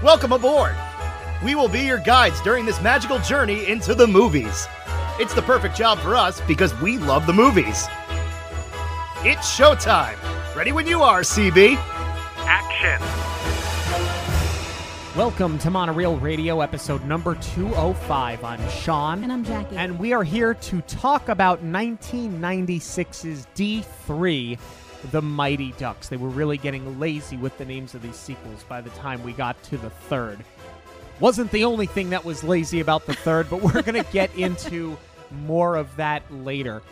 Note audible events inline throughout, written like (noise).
Welcome aboard! We will be your guides during this magical journey into the movies. It's the perfect job for us because we love the movies. It's showtime! Ready when you are, CB! Action! Welcome to Monorail Radio, episode number 205. I'm Sean. And I'm Jackie. And we are here to talk about 1996's D3, The Mighty Ducks. They were really getting lazy with the names of these sequels by the time we got to the third. Wasn't the only thing that was lazy about the third, but we're going (laughs) to get into more of that later.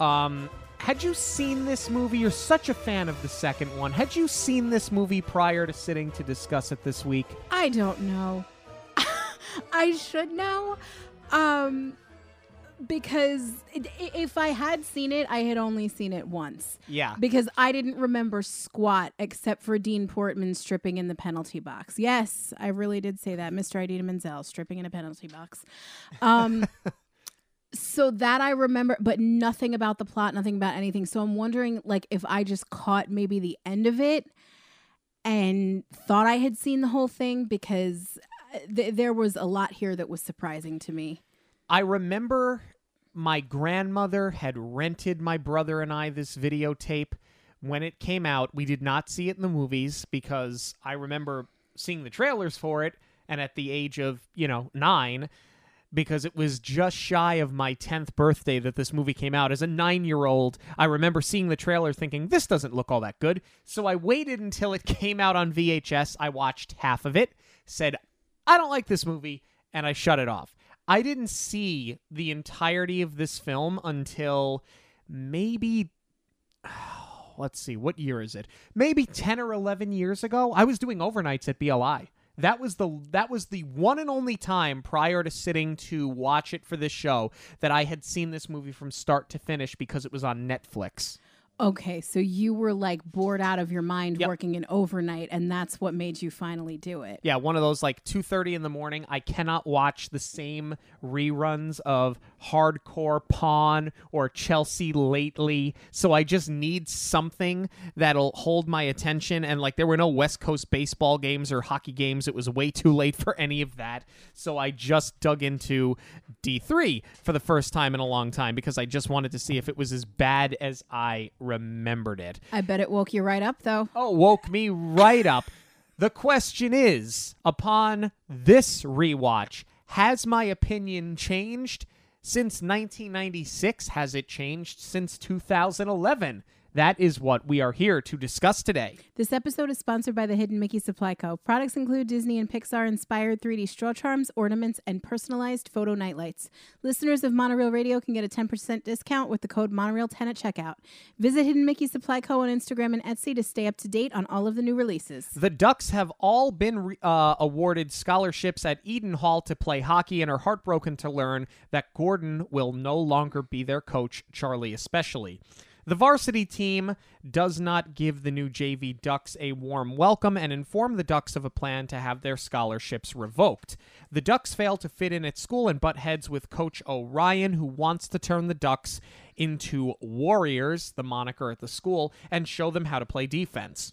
Um, had you seen this movie? You're such a fan of the second one. Had you seen this movie prior to sitting to discuss it this week? I don't know. (laughs) I should know. Um because it, if I had seen it, I had only seen it once. Yeah. Because I didn't remember squat except for Dean Portman stripping in the penalty box. Yes, I really did say that. Mr. Idina Menzel stripping in a penalty box. Um (laughs) so that I remember, but nothing about the plot, nothing about anything. So I'm wondering, like, if I just caught maybe the end of it and thought I had seen the whole thing because uh, th- there was a lot here that was surprising to me. I remember my grandmother had rented my brother and I this videotape when it came out. We did not see it in the movies because I remember seeing the trailers for it and at the age of, you know, 9 because it was just shy of my 10th birthday that this movie came out. As a 9-year-old, I remember seeing the trailer thinking this doesn't look all that good. So I waited until it (laughs) came out on VHS. I watched half of it, said I don't like this movie, and I shut it off. I didn't see the entirety of this film until maybe (sighs) let's see, what year is it? Maybe 10 or 11 years ago. I was doing overnights at BLI. That was the that was the one and only time prior to sitting to watch it for this show that I had seen this movie from start to finish because it was on Netflix. Okay, so you were like bored out of your mind Yep. working an overnight, and that's what made you finally do it. Yeah, one of those like 2:30 in the morning. I cannot watch the same reruns of Hardcore Pawn or Chelsea lately. So I just need something that'll hold my attention and like there were no West Coast baseball games or hockey games. It was way too late for any of that. So I just dug into D3 for the first time in a long time because I just wanted to see if it was as bad as I remembered it. I bet it woke you right up, though. Oh, woke me right up. The question is upon this rewatch, has my opinion changed since 1996? Has it changed since 2011? That is what we are here to discuss today. This episode is sponsored by the Hidden Mickey Supply Co. Products include Disney and Pixar inspired 3D straw charms, ornaments, and personalized photo nightlights. Listeners of Monorail Radio can get a 10% discount with the code Monorail10 at checkout. Visit Hidden Mickey Supply Co. on Instagram and Etsy to stay up to date on all of the new releases. The Ducks have all been re- uh, awarded scholarships at Eden Hall to play hockey and are heartbroken to learn that Gordon will no longer be their coach, Charlie especially. The varsity team does not give the new JV Ducks a warm welcome and inform the Ducks of a plan to have their scholarships revoked. The Ducks fail to fit in at school and butt heads with Coach Orion, who wants to turn the Ducks into Warriors, the moniker at the school, and show them how to play defense.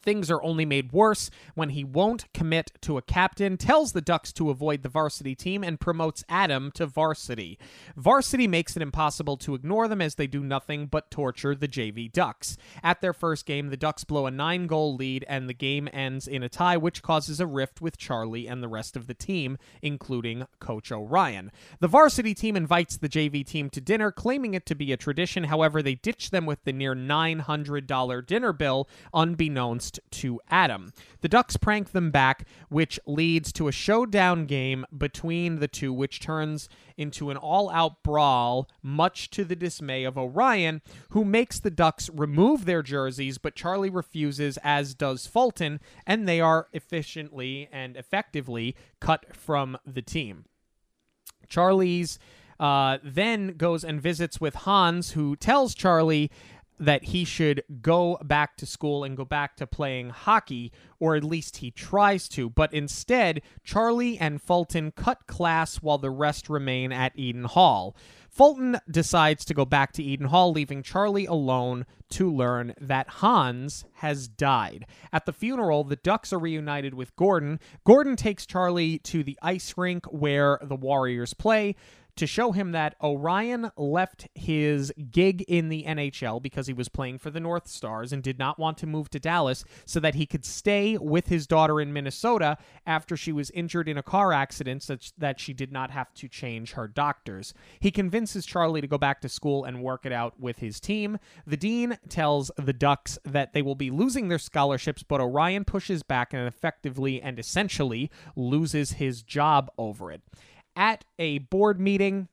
Things are only made worse when he won't commit to a captain, tells the Ducks to avoid the varsity team, and promotes Adam to varsity. Varsity makes it impossible to ignore them as they do nothing but torture the JV Ducks. At their first game, the Ducks blow a nine goal lead, and the game ends in a tie, which causes a rift with Charlie and the rest of the team, including Coach Orion. The varsity team invites the JV team to dinner, claiming it to be a tradition. However, they ditch them with the near $900 dinner bill, unbeknownst to Adam. The Ducks prank them back, which leads to a showdown game between the two, which turns into an all out brawl, much to the dismay of Orion, who makes the Ducks remove their jerseys, but Charlie refuses, as does Fulton, and they are efficiently and effectively cut from the team. Charlie's uh, then goes and visits with Hans, who tells Charlie that he should go back to school and go back to playing hockey, or at least he tries to. But instead, Charlie and Fulton cut class while the rest remain at Eden Hall. Fulton decides to go back to Eden Hall, leaving Charlie alone to learn that Hans has died. At the funeral, the Ducks are reunited with Gordon. Gordon takes Charlie to the ice rink where the Warriors play to show him that Orion left his gig in the NHL because he was playing for the North Stars and did not want to move to Dallas so that he could stay with his daughter in Minnesota after she was injured in a car accident such that she did not have to change her doctors. He convinces Charlie to go back to school and work it out with his team. The dean tells the Ducks that they will be losing their scholarships, but Orion pushes back and effectively and essentially loses his job over it at a board meeting.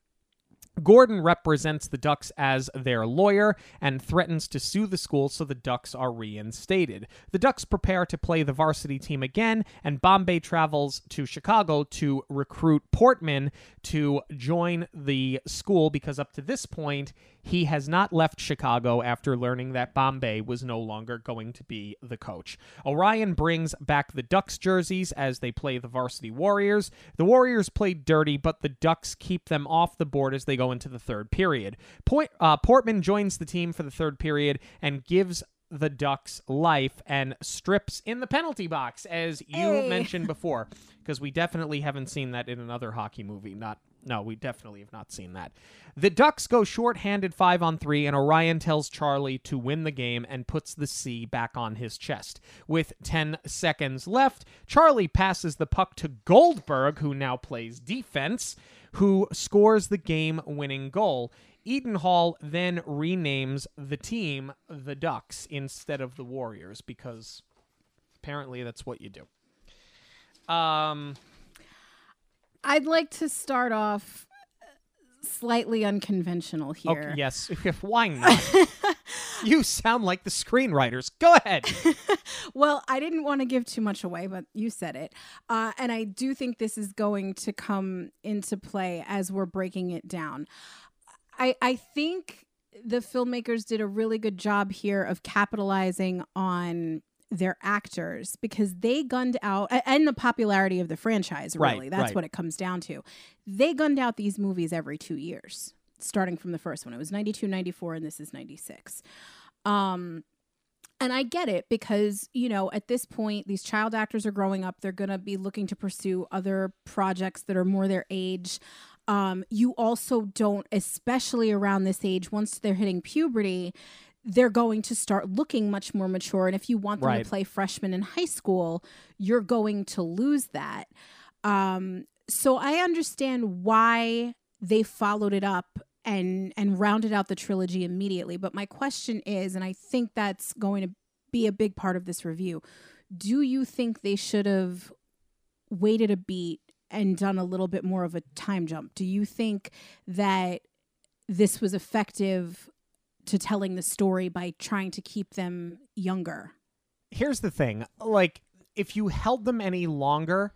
Gordon represents the Ducks as their lawyer and threatens to sue the school so the Ducks are reinstated. The Ducks prepare to play the varsity team again, and Bombay travels to Chicago to recruit Portman to join the school because up to this point, he has not left Chicago after learning that Bombay was no longer going to be the coach. Orion brings back the Ducks jerseys as they play the varsity Warriors. The Warriors play dirty, but the Ducks keep them off the board as they go into the third period. Point, uh, Portman joins the team for the third period and gives the Ducks life and strips in the penalty box, as you Hey. mentioned (laughs) before, because we definitely haven't seen that in another hockey movie. Not, no, we definitely have not seen that. The Ducks go short-handed five on three, and Orion tells Charlie to win the game and puts the C back on his chest. With 10 seconds left, Charlie passes the puck to Goldberg, who now plays defense, who scores the game-winning goal. Eden Hall then renames the team the Ducks instead of the Warriors because apparently that's what you do. Um, I'd like to start off slightly unconventional here. okay, yes, (laughs) why not? (laughs) you sound like the screenwriters. Go ahead. (laughs) Well, I didn't want to give too much away, but you said it. Uh, and I do think this is going to come into play as we're breaking it down. I, I think the filmmakers did a really good job here of capitalizing on their actors because they gunned out and the popularity of the franchise Right, really that's right. what it comes down to they gunned out these movies every two years starting from the first one it was 92 94 and this is 96 um and I get it because, you know, at this point, these child actors are growing up. They're going to be looking to pursue other projects that are more their age. Um, you also don't, especially around this age, once they're hitting puberty, they're going to start looking much more mature. And if you want them Right. to play freshmen in high school, you're going to lose that. Um, so I understand why they followed it up and and rounded out the trilogy immediately. But my question is, and I think that's going to be a big part of this review, do you think they should have waited a beat and done a little bit more of a time jump? Do you think that this was effective to telling the story by trying to keep them younger? Here's the thing like, if you held them any longer,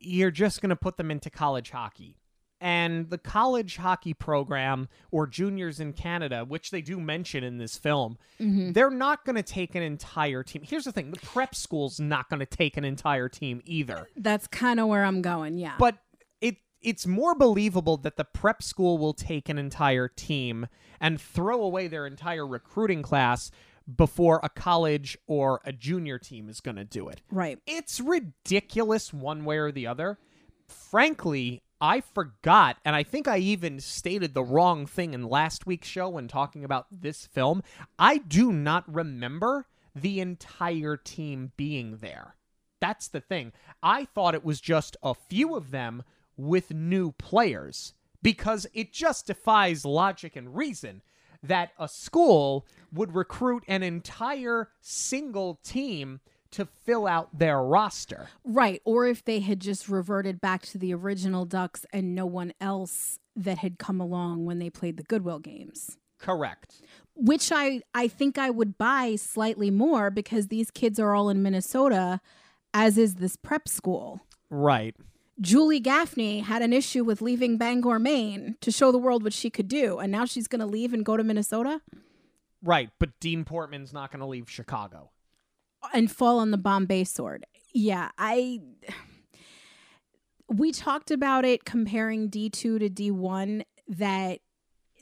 you're just going to put them into college hockey. And the college hockey program or juniors in Canada, which they do mention in this film, mm-hmm. they're not going to take an entire team. Here's the thing the prep school's not going to take an entire team either. That's kind of where I'm going. Yeah. But it it's more believable that the prep school will take an entire team and throw away their entire recruiting class before a college or a junior team is going to do it. right. It's ridiculous one way or the other. Frankly, I forgot, and I think I even stated the wrong thing in last week's show when talking about this film. I do not remember the entire team being there. That's the thing. I thought it was just a few of them with new players because it just defies logic and reason that a school would recruit an entire single team to fill out their roster. Right. Or if they had just reverted back to the original Ducks and no one else that had come along when they played the Goodwill games. Correct. Which I, I think I would buy slightly more because these kids are all in Minnesota, as is this prep school. Right. Julie Gaffney had an issue with leaving Bangor, Maine to show the world what she could do. And now she's going to leave and go to Minnesota? Right, but Dean Portman's not going to leave Chicago. And fall on the Bombay sword. Yeah, I. We talked about it comparing D2 to D1 that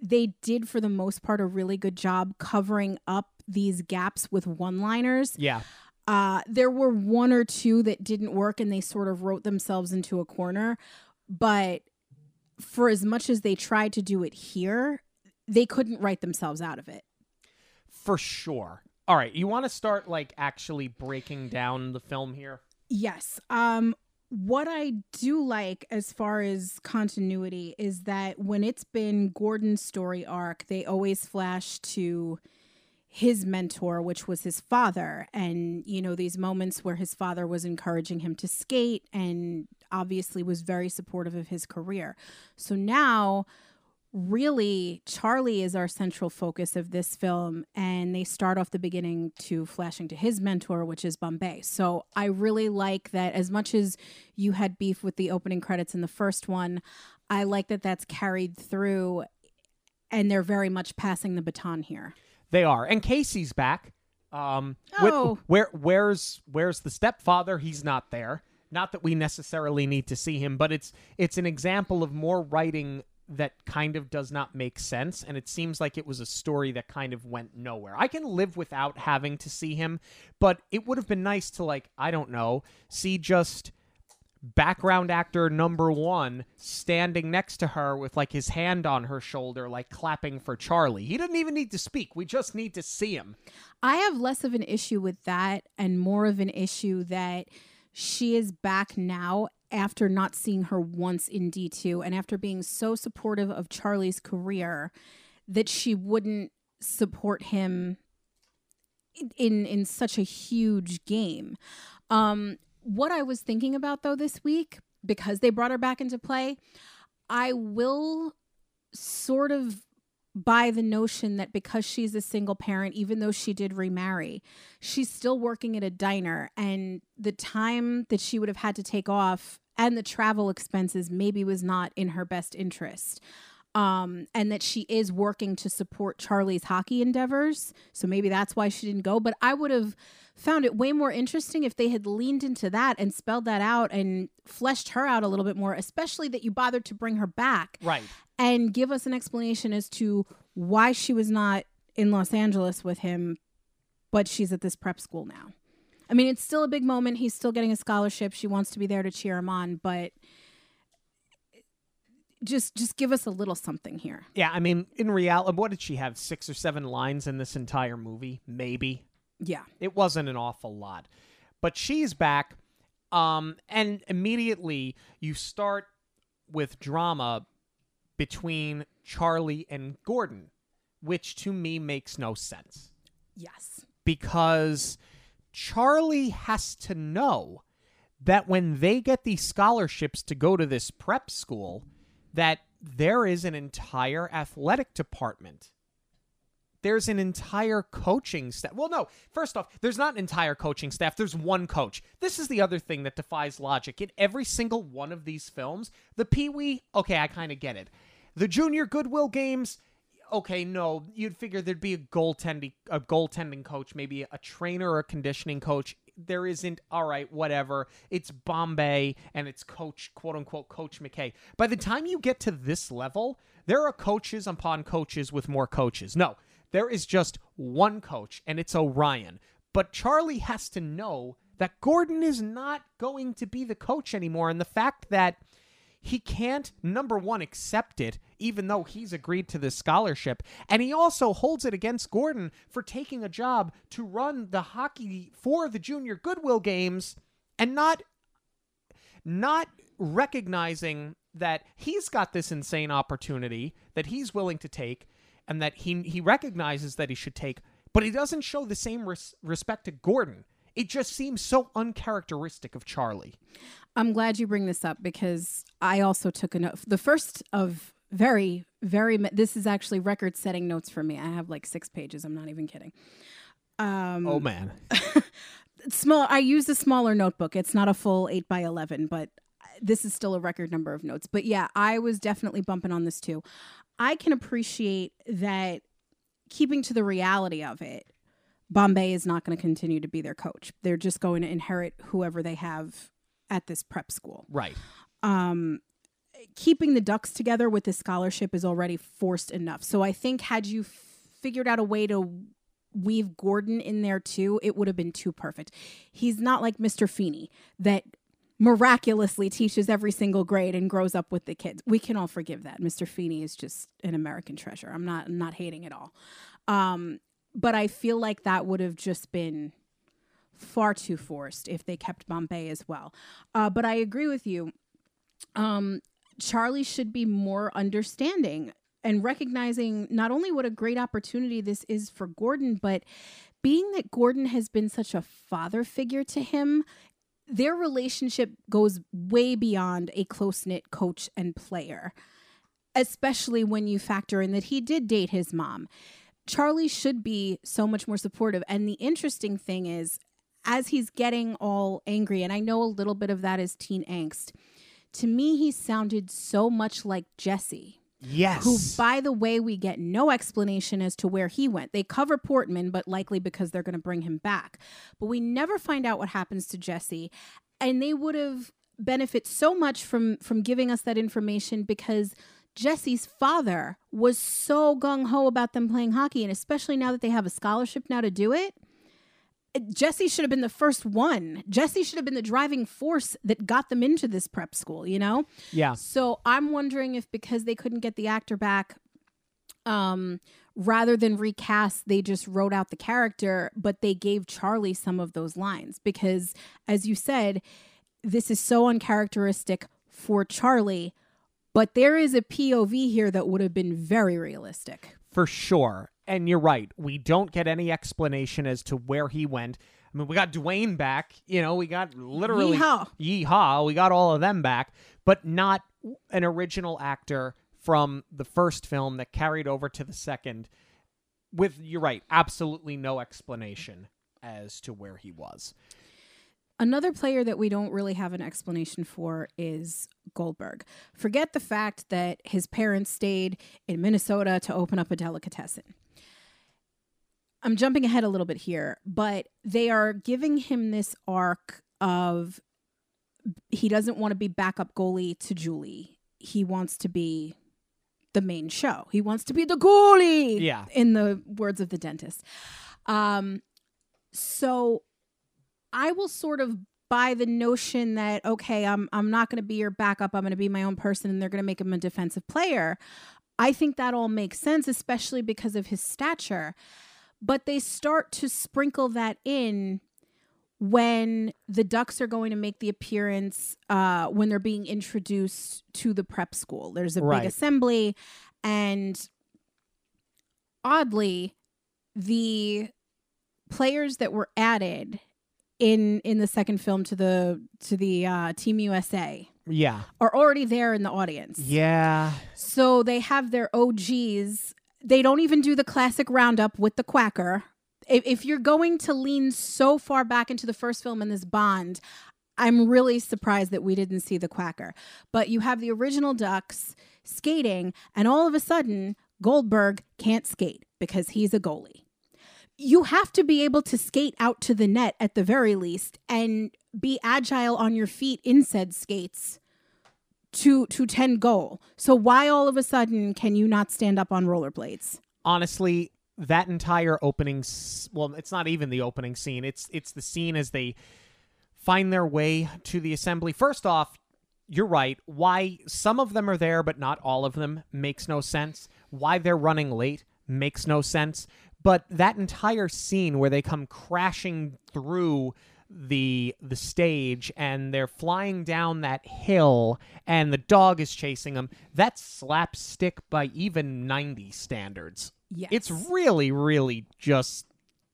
they did, for the most part, a really good job covering up these gaps with one liners. Yeah. Uh, there were one or two that didn't work and they sort of wrote themselves into a corner. But for as much as they tried to do it here, they couldn't write themselves out of it. For sure. All right, you want to start like actually breaking down the film here? Yes. Um what I do like as far as continuity is that when it's been Gordon's story arc, they always flash to his mentor, which was his father. And, you know, these moments where his father was encouraging him to skate and obviously was very supportive of his career. So now, really, Charlie is our central focus of this film. And they start off the beginning to flashing to his mentor, which is Bombay. So I really like that as much as you had beef with the opening credits in the first one, I like that that's carried through and they're very much passing the baton here. They are, and Casey's back. Um, with- Oh. where where's where's the stepfather? He's not there. Not that we necessarily need to see him, but it's it's an example of more writing that kind of does not make sense, and it seems like it was a story that kind of went nowhere. I can live without having to see him, but it would have been nice to like I don't know see just background actor number one standing next to her with like his hand on her shoulder like clapping for charlie. He doesn't even need to speak. We just need to see him. I have less of an issue with that and more of an issue that she is back now after not seeing her once in D2 and after being so supportive of Charlie's career that she wouldn't support him in in such a huge game. Um what I was thinking about though this week because they brought her back into play, I will sort of by the notion that because she's a single parent, even though she did remarry, she's still working at a diner. And the time that she would have had to take off and the travel expenses maybe was not in her best interest. Um, and that she is working to support Charlie's hockey endeavors. So maybe that's why she didn't go. But I would have found it way more interesting if they had leaned into that and spelled that out and fleshed her out a little bit more, especially that you bothered to bring her back right and give us an explanation as to why she was not in Los Angeles with him, but she's at this prep school now. I mean, it's still a big moment. He's still getting a scholarship. She wants to be there to cheer him on, but just just give us a little something here. Yeah, I mean, in reality, what did she have? Six or seven lines in this entire movie? Maybe. Yeah. It wasn't an awful lot. But she's back. Um, and immediately you start with drama between Charlie and Gordon, which to me makes no sense. Yes. Because Charlie has to know that when they get these scholarships to go to this prep school, that there is an entire athletic department. There's an entire coaching staff. Well, no, first off, there's not an entire coaching staff. There's one coach. This is the other thing that defies logic. In every single one of these films, the Pee Wee, okay, I kind of get it. The Junior Goodwill Games, okay, no, you'd figure there'd be a goaltending a goaltending coach, maybe a trainer or a conditioning coach. There isn't. All right, whatever. It's Bombay and it's coach quote unquote coach McKay. By the time you get to this level, there are coaches upon coaches with more coaches. No, there is just one coach and it's Orion. But Charlie has to know that Gordon is not going to be the coach anymore and the fact that he can't number one accept it even though he's agreed to this scholarship. And he also holds it against gordon for taking a job to run the hockey for the junior goodwill games and not not recognizing that he's got this insane opportunity that he's willing to take and that he he recognizes that he should take but he doesn't show the same res- respect to gordon. It just seems so uncharacteristic of charlie I'm glad you bring this up because I also took a note. The first of very, very, this is actually record setting notes for me. I have like six pages. I'm not even kidding. Um, oh man (laughs) small i used a smaller notebook it's not a full 8 by 11 but this is still a record number of notes but yeah i was definitely bumping on this too i can appreciate that keeping to the reality of it, Bombay is not going to continue to be their coach. They're just going to inherit whoever they have at this prep school. Right. Um, keeping the Ducks together with the scholarship is already forced enough. So I think had you f- figured out a way to weave Gordon in there too, it would have been too perfect. He's not like Mr. Feeney that miraculously teaches every single grade and grows up with the kids. We can all forgive that. Mr. Feeney is just an American treasure. I'm not I'm not hating at all. Um, but I feel like that would have just been far too forced if they kept Bombay as well. Uh, but I agree with you. Um, Charlie should be more understanding and recognizing not only what a great opportunity this is for Gordon, but being that Gordon has been such a father figure to him, their relationship goes way beyond a close knit coach and player, especially when you factor in that he did date his mom. Charlie should be so much more supportive. And the interesting thing is, as he's getting all angry, and I know a little bit of that is teen angst, to me, he sounded so much like Jesse. Yes. Who, by the way, we get no explanation as to where he went. They cover Portman, but likely because they're going to bring him back. But we never find out what happens to Jesse. And they would have benefit so much from from giving us that information because Jesse's father was so gung ho about them playing hockey, and especially now that they have a scholarship now to do it. Jesse should have been the first one. Jesse should have been the driving force that got them into this prep school, you know? Yeah. So I'm wondering if because they couldn't get the actor back, um, rather than recast, they just wrote out the character, but they gave Charlie some of those lines because, as you said, this is so uncharacteristic for Charlie. But there is a POV here that would have been very realistic. For sure. And you're right. We don't get any explanation as to where he went. I mean, we got Dwayne back. You know, we got literally Yeehaw. yeehaw. We got all of them back, but not an original actor from the first film that carried over to the second. With you're right, absolutely no explanation as to where he was. Another player that we don't really have an explanation for is Goldberg. Forget the fact that his parents stayed in Minnesota to open up a delicatessen. I'm jumping ahead a little bit here, but they are giving him this arc of he doesn't want to be backup goalie to Julie. He wants to be the main show. He wants to be the goalie. Yeah. In the words of the dentist. Um, so I will sort of buy the notion that okay, I'm I'm not going to be your backup. I'm going to be my own person, and they're going to make him a defensive player. I think that all makes sense, especially because of his stature. But they start to sprinkle that in when the Ducks are going to make the appearance uh, when they're being introduced to the prep school. There's a Right. big assembly, and oddly, the players that were added in in the second film to the to the uh, Team USA Yeah. are already there in the audience. Yeah. So they have their OGs. They don't even do the classic roundup with the quacker. If, if you're going to lean so far back into the first film in this Bond, I'm really surprised that we didn't see the quacker. But you have the original Ducks skating, and all of a sudden, Goldberg can't skate because he's a goalie. You have to be able to skate out to the net at the very least and be agile on your feet in said skates to to 10 goal. So why all of a sudden can you not stand up on rollerblades? honestly that entire opening well it's not even the opening scene. It's it's the scene as they find their way to the assembly. First off you're right. Why some of them are there but not all of them makes no sense. Why they're running late makes no sense. But that entire scene where they come crashing through the the stage and they're flying down that hill and the dog is chasing them that's slapstick by even 90 standards Yes. it's really really just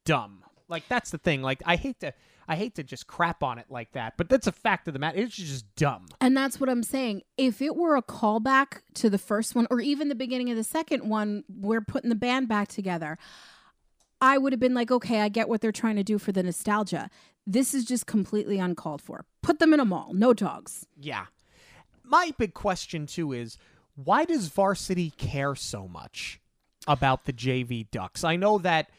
dumb like that's the thing like i hate to i hate to just crap on it like that but that's a fact of the matter it's just dumb And that's what I'm saying. If it were a callback to the first one or even the beginning of the second one, we're putting the band back together. I would have been like, okay, I get what they're trying to do for the nostalgia. This is just completely uncalled for. Put them in a mall, no dogs. yeah my big question too is why does varsity care so much about the JV Ducks. I know that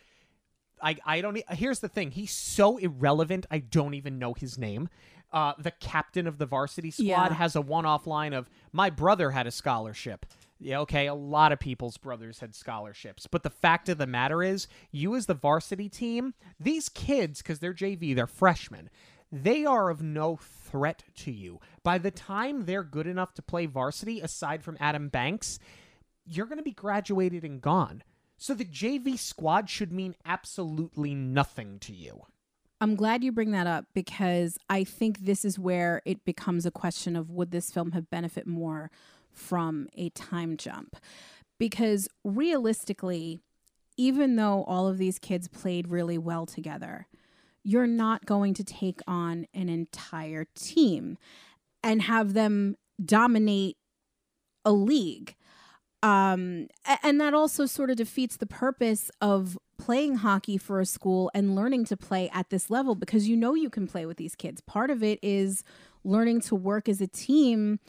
I I don't here's the thing. He's so irrelevant. I don't even know his name. Uh, the captain of the varsity squad Yeah. has a one-off line of my brother had a scholarship. Yeah, okay, a lot of people's brothers had scholarships. But the fact of the matter is, you as the varsity team, these kids, because they're JV, they're freshmen, they are of no threat to you. By the time they're good enough to play varsity, aside from Adam Banks, you're going to be graduated and gone. So the JV squad should mean absolutely nothing to you. I'm glad you bring that up because I think this is where it becomes a question of would this film have benefit more from a time jump? Because realistically, even though all of these kids played really well together, you're not going to take on an entire team and have them dominate a league. Um, and that also sort of defeats the purpose of playing hockey for a school and learning to play at this level because you know you can play with these kids. Part of it is learning to work as a team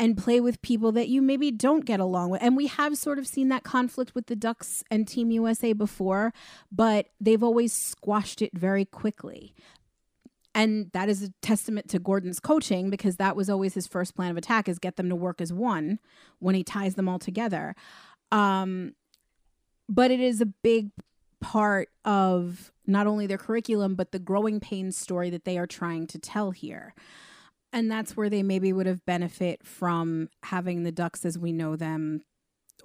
and play with people that you maybe don't get along with. And we have sort of seen that conflict with the Ducks and Team USA before, but they've always squashed it very quickly. And that is a testament to Gordon's coaching because that was always his first plan of attack is get them to work as one when he ties them all together. Um, but it is a big part of not only their curriculum but the growing pains story that they are trying to tell here and that's where they maybe would have benefit from having the ducks as we know them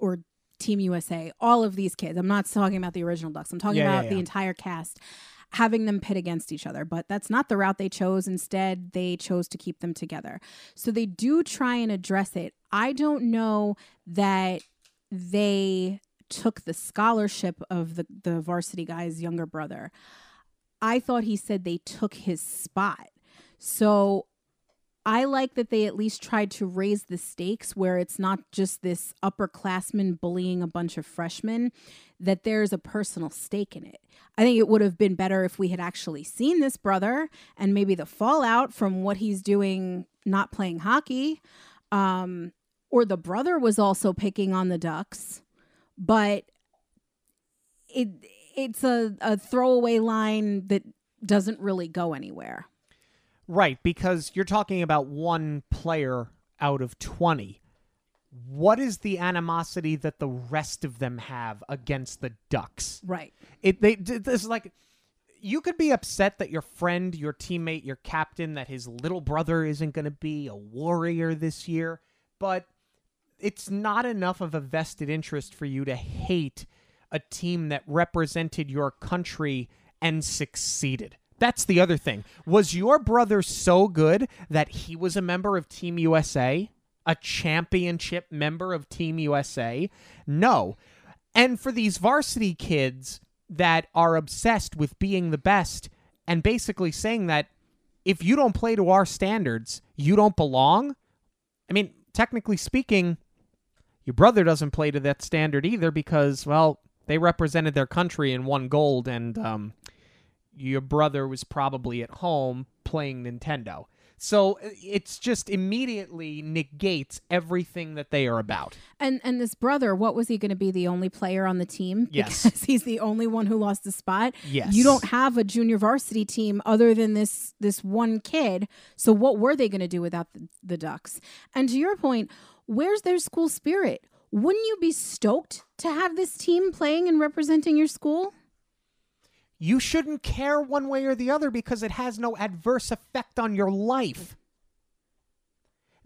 or team usa all of these kids. I'm not talking about the original ducks. I'm talking Yeah, yeah, about the entire cast having them pit against each other. But that's not the route they chose. Instead they chose to keep them together. So they do try and address it. I don't know that they took the scholarship of the, the varsity guy's younger brother. I thought he said they took his spot. So I like that they at least tried to raise the stakes where it's not just this upperclassman bullying a bunch of freshmen, that there's a personal stake in it. I think it would have been better if we had actually seen this brother and maybe the fallout from what he's doing not playing hockey. Um, or the brother was also picking on the Ducks, but it it's a, a throwaway line that doesn't really go anywhere. Right, because you're talking about one player out of 20. What is the animosity that the rest of them have against the Ducks? Right. It they this is like you could be upset that your friend, your teammate, your captain that his little brother isn't going to be a warrior this year, but it's not enough of a vested interest for you to hate a team that represented your country and succeeded. That's the other thing. Was your brother so good that he was a member of Team USA? A championship member of Team USA? No. And for these varsity kids that are obsessed with being the best and basically saying that if you don't play to our standards, you don't belong. I mean, technically speaking, your brother doesn't play to that standard either because, well, they represented their country and won gold, and um, your brother was probably at home playing Nintendo. So it's just immediately negates everything that they are about. And and this brother, what was he going to be the only player on the team? Yes. (laughs) Because he's the only one who lost the spot. Yes. You don't have a junior varsity team other than this this one kid. So what were they going to do without the, the Ducks? And to your point, where's their school spirit? Wouldn't you be stoked to have this team playing and representing your school? You shouldn't care one way or the other because it has no adverse effect on your life.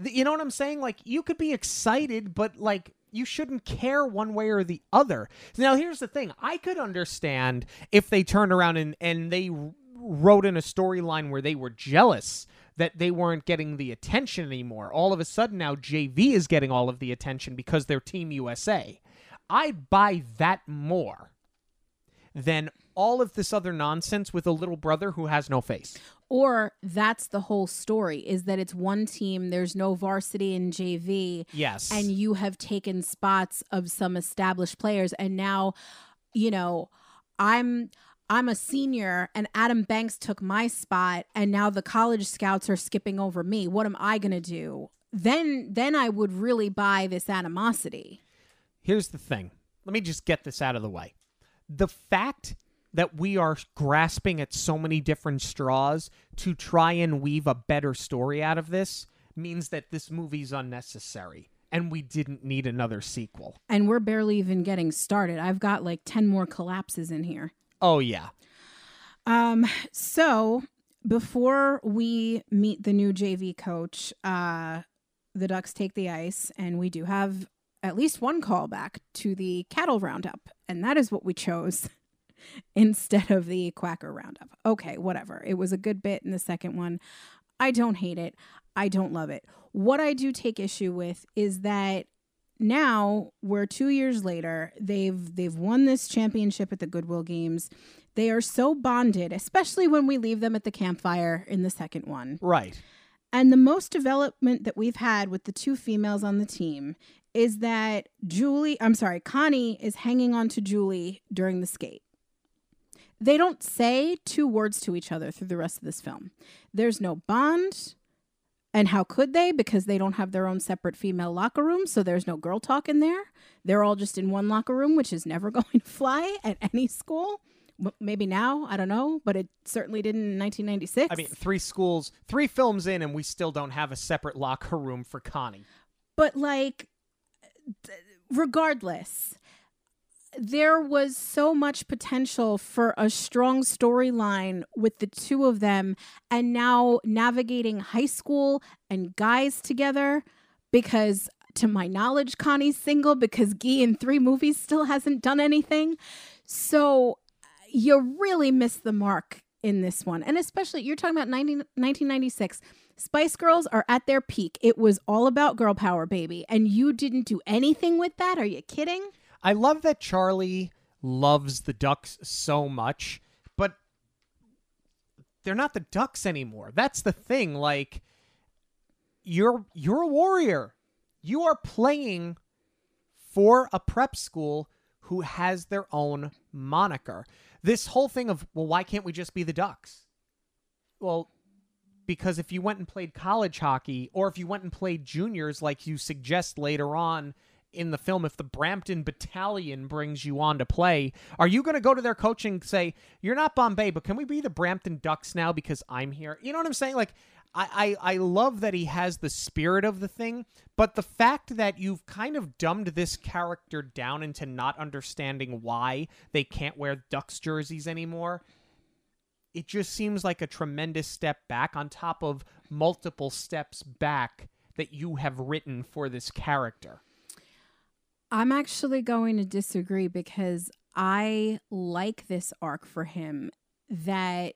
You know what I'm saying? Like, you could be excited, but like, you shouldn't care one way or the other. Now, here's the thing I could understand if they turned around and, and they wrote in a storyline where they were jealous that they weren't getting the attention anymore. All of a sudden, now JV is getting all of the attention because they're Team USA. I'd buy that more than all of this other nonsense with a little brother who has no face. Or that's the whole story is that it's one team, there's no varsity in JV. Yes. and you have taken spots of some established players and now you know i'm i'm a senior and adam banks took my spot and now the college scouts are skipping over me what am i going to do then then i would really buy this animosity Here's the thing. let me just get this out of the way. The fact that we are grasping at so many different straws to try and weave a better story out of this means that this movie's unnecessary and we didn't need another sequel. And we're barely even getting started. I've got like 10 more collapses in here. Oh yeah. Um so before we meet the new JV coach, uh the Ducks take the ice and we do have at least one callback to the cattle roundup and that is what we chose (laughs) (laughs) instead of the quacker roundup. Okay, whatever. It was a good bit in the second one. I don't hate it. I don't love it. What I do take issue with is that now we're 2 years later. They've they've won this championship at the Goodwill Games. They are so bonded, especially when we leave them at the campfire in the second one. Right. And the most development that we've had with the two females on the team is that Julie, I'm sorry, Connie is hanging on to Julie during the skate. They don't say two words to each other through the rest of this film. There's no bond. And how could they? Because they don't have their own separate female locker room. So there's no girl talk in there. They're all just in one locker room, which is never (laughs) going to fly at any school. Maybe now, I don't know, but it certainly didn't in 1996. I mean, three schools, three films in, and we still don't have a separate locker room for Connie. but like regardless there was so much potential for a strong storyline with the two of them and now navigating high school and guys together because to my knowledge Connie's single because Guy in 3 movies still hasn't done anything so you really missed the mark in this one and especially you're talking about 90, 1996 Spice Girls are at their peak. It was all about girl power, baby. And you didn't do anything with that? Are you kidding? I love that Charlie loves the Ducks so much, but they're not the Ducks anymore. That's the thing. Like you're you're a warrior. You are playing for a prep school who has their own moniker. This whole thing of, well, why can't we just be the Ducks? Well, because if you went and played college hockey or if you went and played juniors like you suggest later on in the film if the Brampton Battalion brings you on to play, are you going to go to their coach and say, "You're not Bombay, but can we be the Brampton Ducks now because I'm here?" You know what I'm saying? Like I, I I love that he has the spirit of the thing, but the fact that you've kind of dumbed this character down into not understanding why they can't wear Ducks jerseys anymore, it just seems like a tremendous step back on top of multiple steps back that you have written for this character. I'm actually going to disagree because I like this arc for him that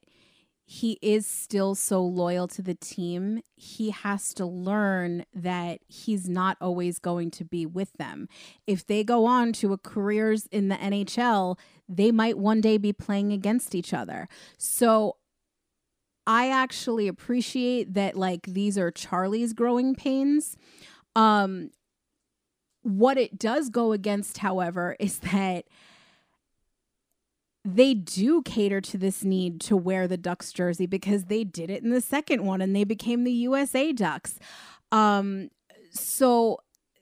he is still so loyal to the team. He has to learn that he's not always going to be with them. If they go on to careers in the NHL, they might one day be playing against each other. So I actually appreciate that like these are Charlie's growing pains. Um what it does go against, however, is that they do cater to this need to wear the Ducks jersey because they did it in the second one and they became the USA Ducks. Um, so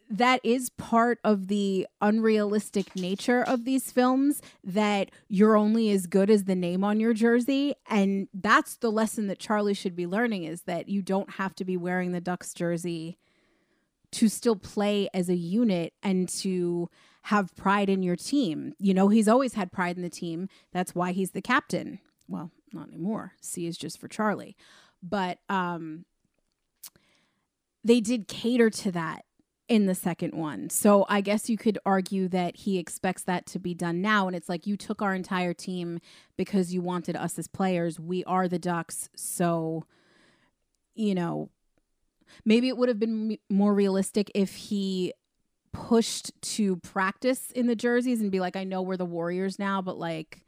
that is part of the unrealistic nature of these films that you're only as good as the name on your jersey and that's the lesson that Charlie should be learning is that you don't have to be wearing the Ducks jersey to still play as a unit and to have pride in your team. You know, he's always had pride in the team. That's why he's the captain. Well, not anymore. C is just for Charlie. But um they did cater to that in the second one. So I guess you could argue that he expects that to be done now and it's like you took our entire team because you wanted us as players. We are the Ducks, so you know, maybe it would have been more realistic if he pushed to practice in the jerseys and be like I know we're the Warriors now but like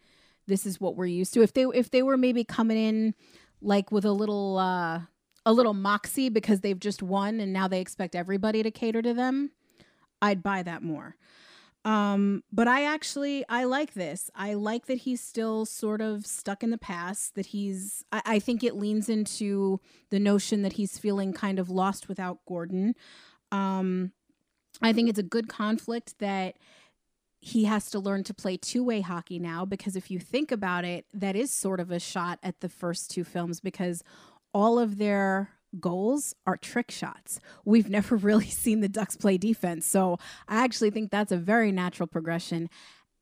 this is what we're used to. If they if they were maybe coming in like with a little uh a little moxie because they've just won and now they expect everybody to cater to them I'd buy that more um but I actually I like this. I like that he's still sort of stuck in the past that he's I, I think it leans into the notion that he's feeling kind of lost without Gordon. Um I think it's a good conflict that he has to learn to play two way hockey now because if you think about it, that is sort of a shot at the first two films because all of their goals are trick shots. We've never (laughs) really seen the Ducks play defense. So I actually think that's a very natural progression.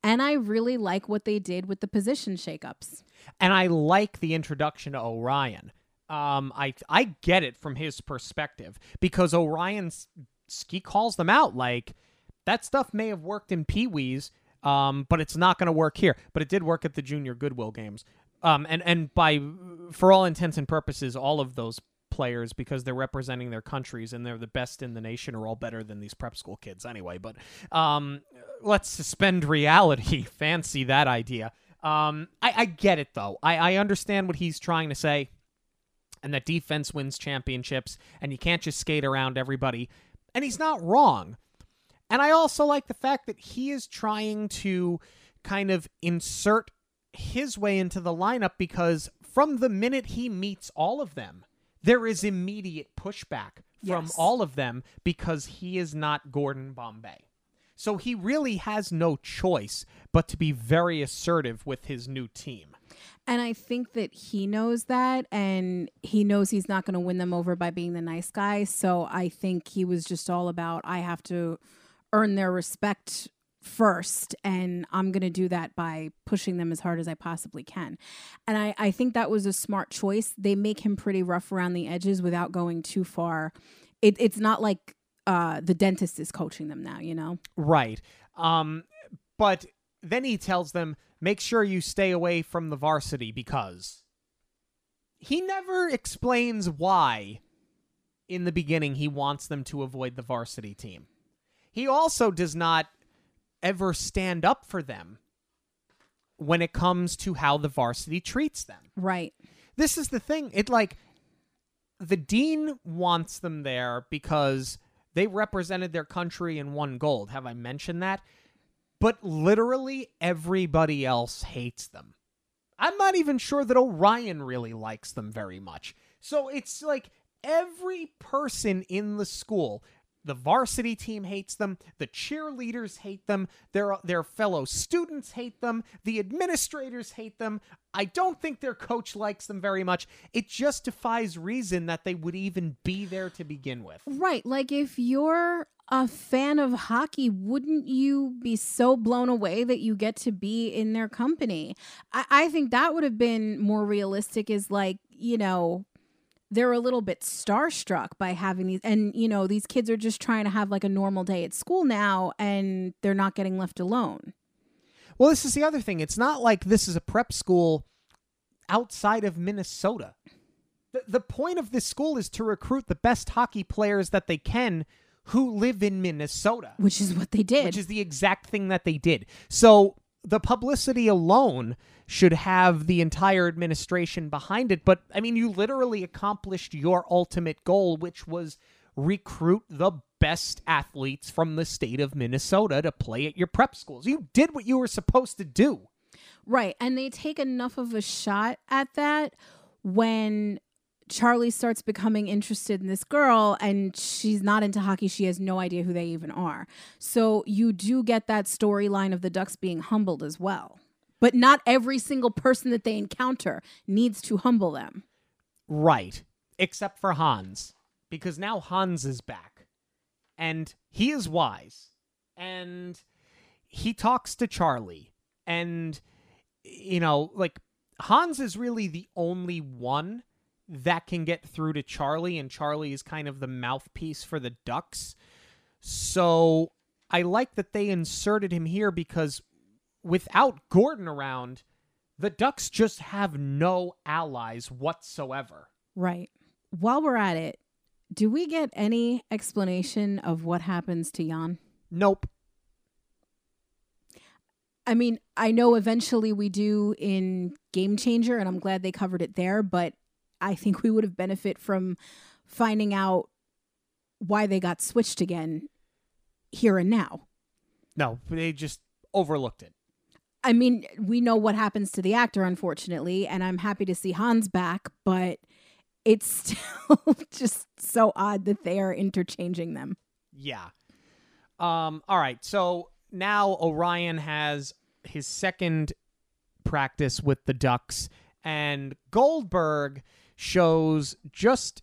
And I really like what they did with the position shakeups. And I like the introduction to Orion. Um, I I get it from his perspective because Orion's he calls them out like that stuff may have worked in Pee Wee's, um, but it's not going to work here. But it did work at the Junior Goodwill games. Um, and and by for all intents and purposes, all of those players because they're representing their countries and they're the best in the nation are all better than these prep school kids anyway. But um, let's suspend reality. (laughs) Fancy that idea. Um, I, I get it though. I, I understand what he's trying to say, and that defense wins championships, and you can't just skate around everybody. And he's not wrong. And I also like the fact that he is trying to kind of insert his way into the lineup because from the minute he meets all of them, there is immediate pushback from Yes. all of them because he is not Gordon Bombay. So he really has no choice but to be very assertive with his new team. And I think that he knows that and he knows he's not going to win them over by being the nice guy. So I think he was just all about, I have to earn their respect first and i'm going to do that by pushing them as hard as i possibly can and I, I think that was a smart choice they make him pretty rough around the edges without going too far it, it's not like uh, the dentist is coaching them now you know Right. Um, but then he tells them, make sure you stay away from the varsity because he never explains why in the beginning he wants them to avoid the varsity team. He also does not ever stand up for them when it comes to how the varsity treats them right this is the thing. It like the dean wants them there because they represented their country and won gold. Have I mentioned that? But literally everybody else hates them. I'm not even sure that Orion really likes them very much. So it's like every person in the school, the varsity team hates them, the cheerleaders hate them, their their fellow students hate them, the administrators hate them. I don't think their coach likes them very much. It just defies reason that they would even be there to begin with. Right. Like if you're a fan of hockey, wouldn't you be so blown away that you get to be in their company? I, I think that would have been more realistic, is like, you know, they're a little bit starstruck by having these and you know these kids are just trying to have like a normal day at school now and they're not getting left alone Well, this is the other thing. It's not like this is a prep school outside of Minnesota. The, the point of this school is to recruit the best hockey players that they can who live in Minnesota, which is what they did which is the exact thing that they did. So the publicity alone should have the entire administration behind it. But I mean, you literally accomplished your ultimate goal, which was recruit the best athletes from the state of Minnesota to play at your prep schools. You did what you were supposed to do. Right. And they take enough of a shot at that when Charlie starts becoming interested in this girl and she's not into hockey. She has no idea who they even are. So you do get that storyline of the Ducks being humbled as well. But not every single person that they encounter needs to humble them. Right. Except for Hans. Because now Hans is back. And he is wise. And he talks to Charlie. And, you know, like, Hans is really the only one that can get through to Charlie. And Charlie is kind of the mouthpiece for the Ducks. So I like that they inserted him here because without Gordon around, the Ducks just have no allies whatsoever. Right. While we're at it, do we get any explanation of what happens to Jan? Nope. I mean, I know eventually we do in Game Changer, and I'm glad they covered it there, but I think we would have benefit from finding out why they got switched again here and now. No, they just overlooked it. I mean, we know what happens to the actor, unfortunately, and I'm happy to see Hans back, but it's (laughs) still just so odd that they are interchanging them. Yeah. Um all right. So now Orion has his second practice with the Ducks, and Goldberg shows just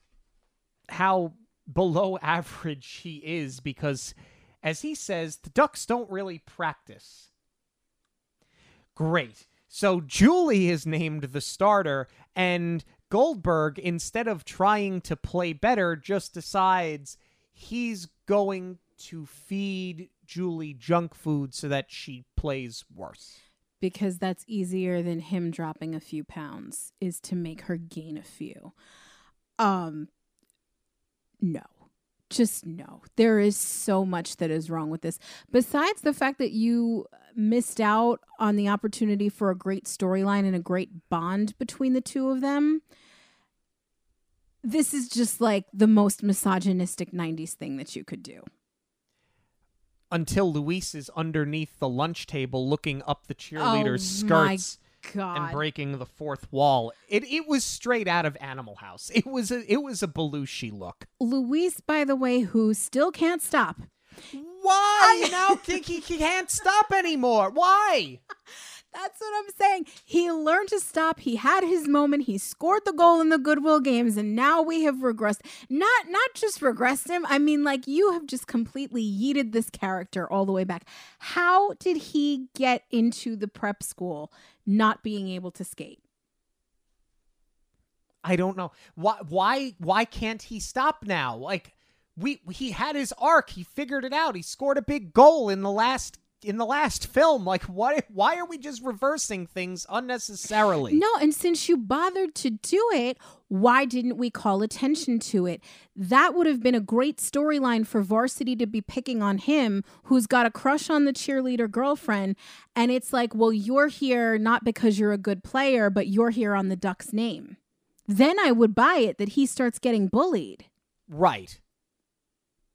how below (laughs) average he is because, as he says, the Ducks don't really practice. Great. So Julie is named the starter, and Goldberg, instead of trying to play better, just decides he's going to feed Julie junk food so that she plays worse. Because that's easier than him dropping a few pounds is to make her gain a few. Um no. Just no. There is so much that is wrong with this. Besides the fact that you missed out on the opportunity for a great storyline and a great bond between the two of them. This is just like the most misogynistic 90s thing that you could do. Until Luis is underneath the lunch table looking up the oh cheerleaders' Oh, skirts God. and breaking the fourth wall. It it was straight out of Animal House. It was a it was a Belushi look. Luis, by the way, who still can't stop. Why I... now think he can't stop anymore? Why? (laughs) That's what I'm saying. He learned to stop. He had his moment. He scored the goal in the Goodwill games, and now we have regressed. Not not just regressed him. I mean, like you have just completely yeeted this character all the way back. How did he get into the prep school not being able to skate? I don't know. Why why why can't he stop now? Like we he had his arc. He figured it out. He scored a big goal in the last in the last film. Like what why are we just reversing things unnecessarily? No, and since you bothered to do it, why didn't we call attention to it? That would have been a great storyline for Varsity to be picking on him, who's got a crush on the cheerleader girlfriend. And it's like, well, you're here not because you're a good player, but you're here on the Ducks' name. Then I would buy it that he starts getting bullied. Right.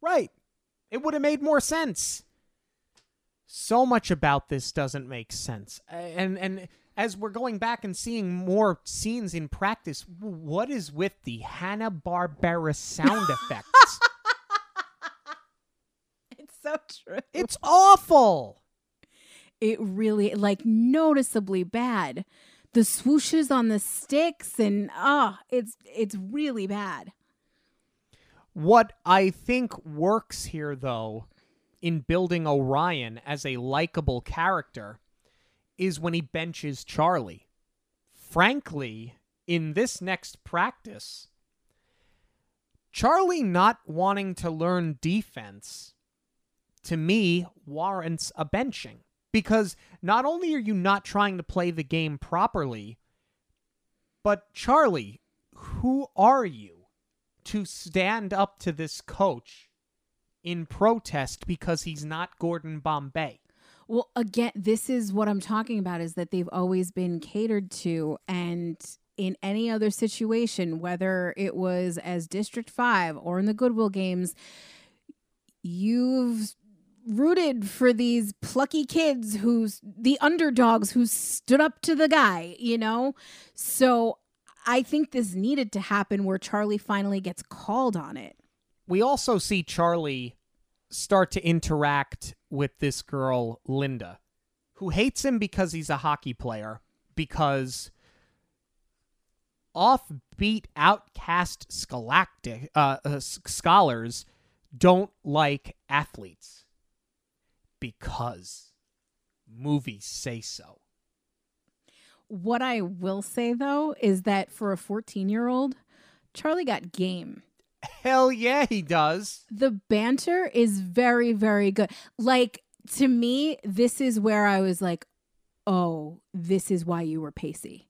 Right. It would have made more sense. So much about this doesn't make sense. And and as we're going back and seeing more scenes in practice, what is with the Hanna-Barbera sound (laughs) effects? It's so true. It's awful. It really, like, noticeably bad. The swooshes on the sticks, and ah, it's it's really bad. What I think works here, though, in building Orion as a likable character, is when he benches Charlie. Frankly, in this next practice, Charlie not wanting to learn defense, to me, warrants a benching. Because not only are you not trying to play the game properly, but Charlie, who are you to stand up to this coach in protest because he's not Gordon Bombay? Well, again, this is what I'm talking about is that they've always been catered to. And in any other situation, whether it was as District 5 or in the Goodwill games, you've rooted for these plucky kids who's the underdogs who stood up to the guy, you know? So I think this needed to happen where Charlie finally gets called on it. We also see Charlie start to interact with this girl, Linda, who hates him because he's a hockey player, because offbeat, outcast scholastic, uh, uh, scholars don't like athletes because movies say so. What I will say though is that for a 14 year old, Charlie got game. Hell yeah, he does. The banter is very, very good. Like, to me, this is where I was like, oh, this is why you were Pacey.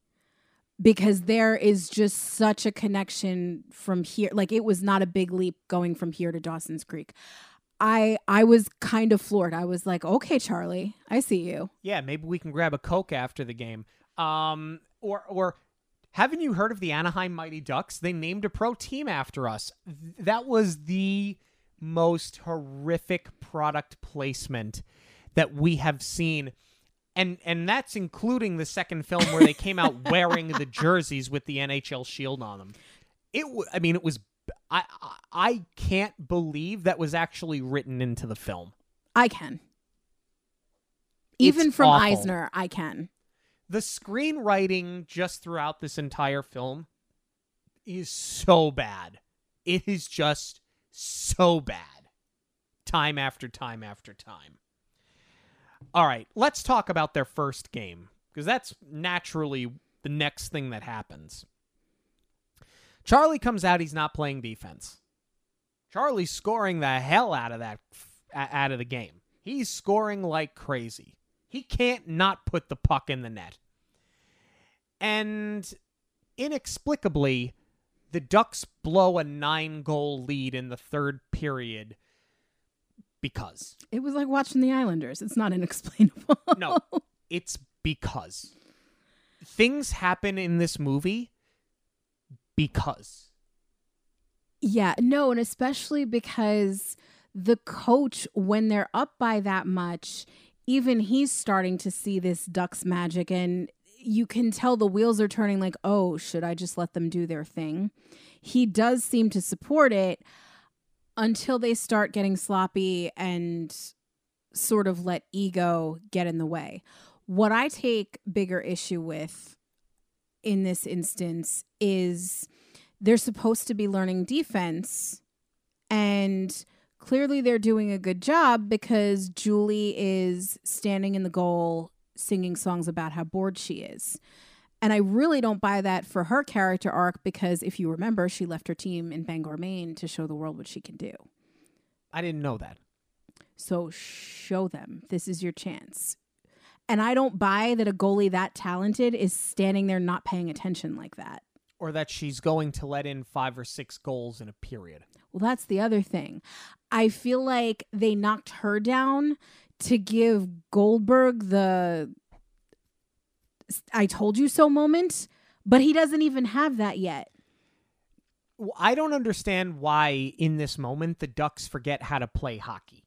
Because there is just such a connection from here. Like, it was not a big leap going from here to Dawson's Creek. I I was kind of floored. I was like, okay, Charlie, I see you. Yeah, maybe we can grab a Coke after the game. Um, or or haven't you heard of the Anaheim Mighty Ducks? They named a pro team after us. That was the most horrific product placement that we have seen. And and that's including the second film where they came out (laughs) wearing the jerseys with the NHL shield on them. It w- I mean it was I I- can't believe that was actually written into the film. I can. Even It's from awful. Eisner, I can. The screenwriting just throughout this entire film is so bad. It is just so bad. Time after time after time. All right, let's talk about their first game because that's naturally the next thing that happens. Charlie comes out, he's not playing defense. Charlie's scoring the hell out of that out of the game. He's scoring like crazy. He can't not put the puck in the net. And inexplicably, the Ducks blow a nine goal lead in the third period because. It was like watching the Islanders. It's not inexplainable. (laughs) No, it's because. Things happen in this movie because. Yeah, no, and especially because the coach, when they're up by that much, even he's starting to see this Ducks magic, and you can tell the wheels are turning like, oh, should I just let them do their thing? He does seem to support it until they start getting sloppy and sort of let ego get in the way. What I take bigger issue with in this instance is they're supposed to be learning defense and clearly they're doing a good job because Julie is standing in the goal singing songs about how bored she is. And I really don't buy that for her character arc because if you remember, she left her team in Bangor, Maine to show the world what she can do. I didn't know that. So show them. This is your chance. And I don't buy that a goalie that talented is standing there not paying attention like that. Or that she's going to let in five or six goals in a period. Well, that's the other thing. I feel like they knocked her down to give Goldberg the I told you so moment, but he doesn't even have that yet. I don't understand why in this moment the Ducks forget how to play hockey.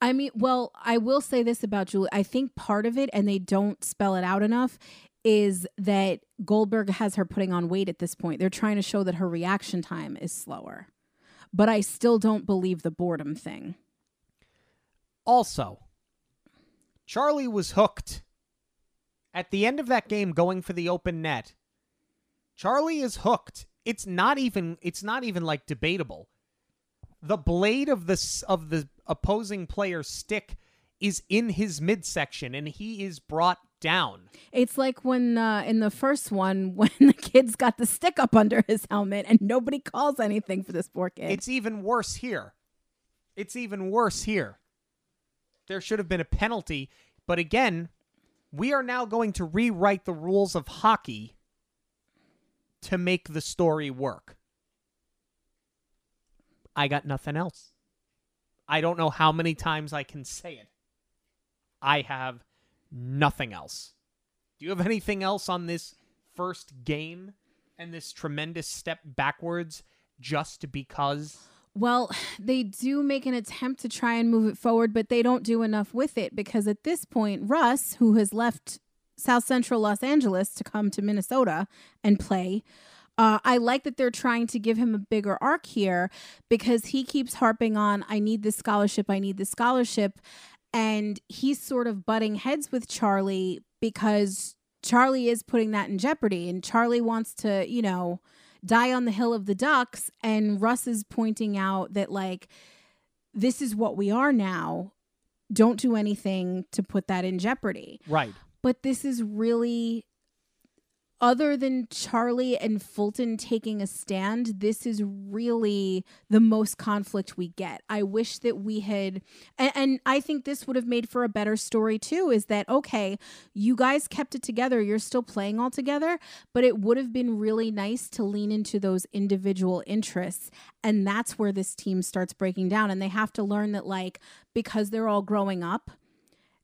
I mean, well, I will say this about Julie. I think part of it, and they don't spell it out enough, is that Goldberg has her putting on weight at this point. They're trying to show that her reaction time is slower. But I still don't believe the boredom thing. Also, Charlie was hooked. At the end of that game going for the open net, Charlie is hooked. It's not even it's not even like debatable. The blade of the of the opposing player's stick is in his midsection and he is brought down. It's like when uh, in the first one (laughs) when the kid's got the stick up under his helmet and nobody calls anything for this poor kid. It's even worse here. It's even worse here. There should have been a penalty, but again, we are now going to rewrite the rules of hockey to make the story work. I got nothing else. I don't know how many times I can say it. I have nothing else. Do you have anything else on this first game and this tremendous step backwards just because? Well, they do make an attempt to try and move it forward, but they don't do enough with it because at this point, Russ, who has left South Central Los Angeles to come to Minnesota and play, uh, I like that they're trying to give him a bigger arc here because he keeps harping on, I need this scholarship, I need this scholarship. And he's sort of butting heads with Charlie because Charlie is putting that in jeopardy. And Charlie wants to, you know, die on the hill of the ducks and russ is pointing out that like this is what we are now don't do anything to put that in jeopardy Right. but this is really other than Charlie and Fulton taking a stand, this is really the most conflict we get. I wish that we had, and, and, I think this would have made for a better story too. Is that okay? You guys kept it together, you're still playing all together, but it would have been really nice to lean into those individual interests. And that's where this team starts breaking down. And they have to learn that, like, because they're all growing up,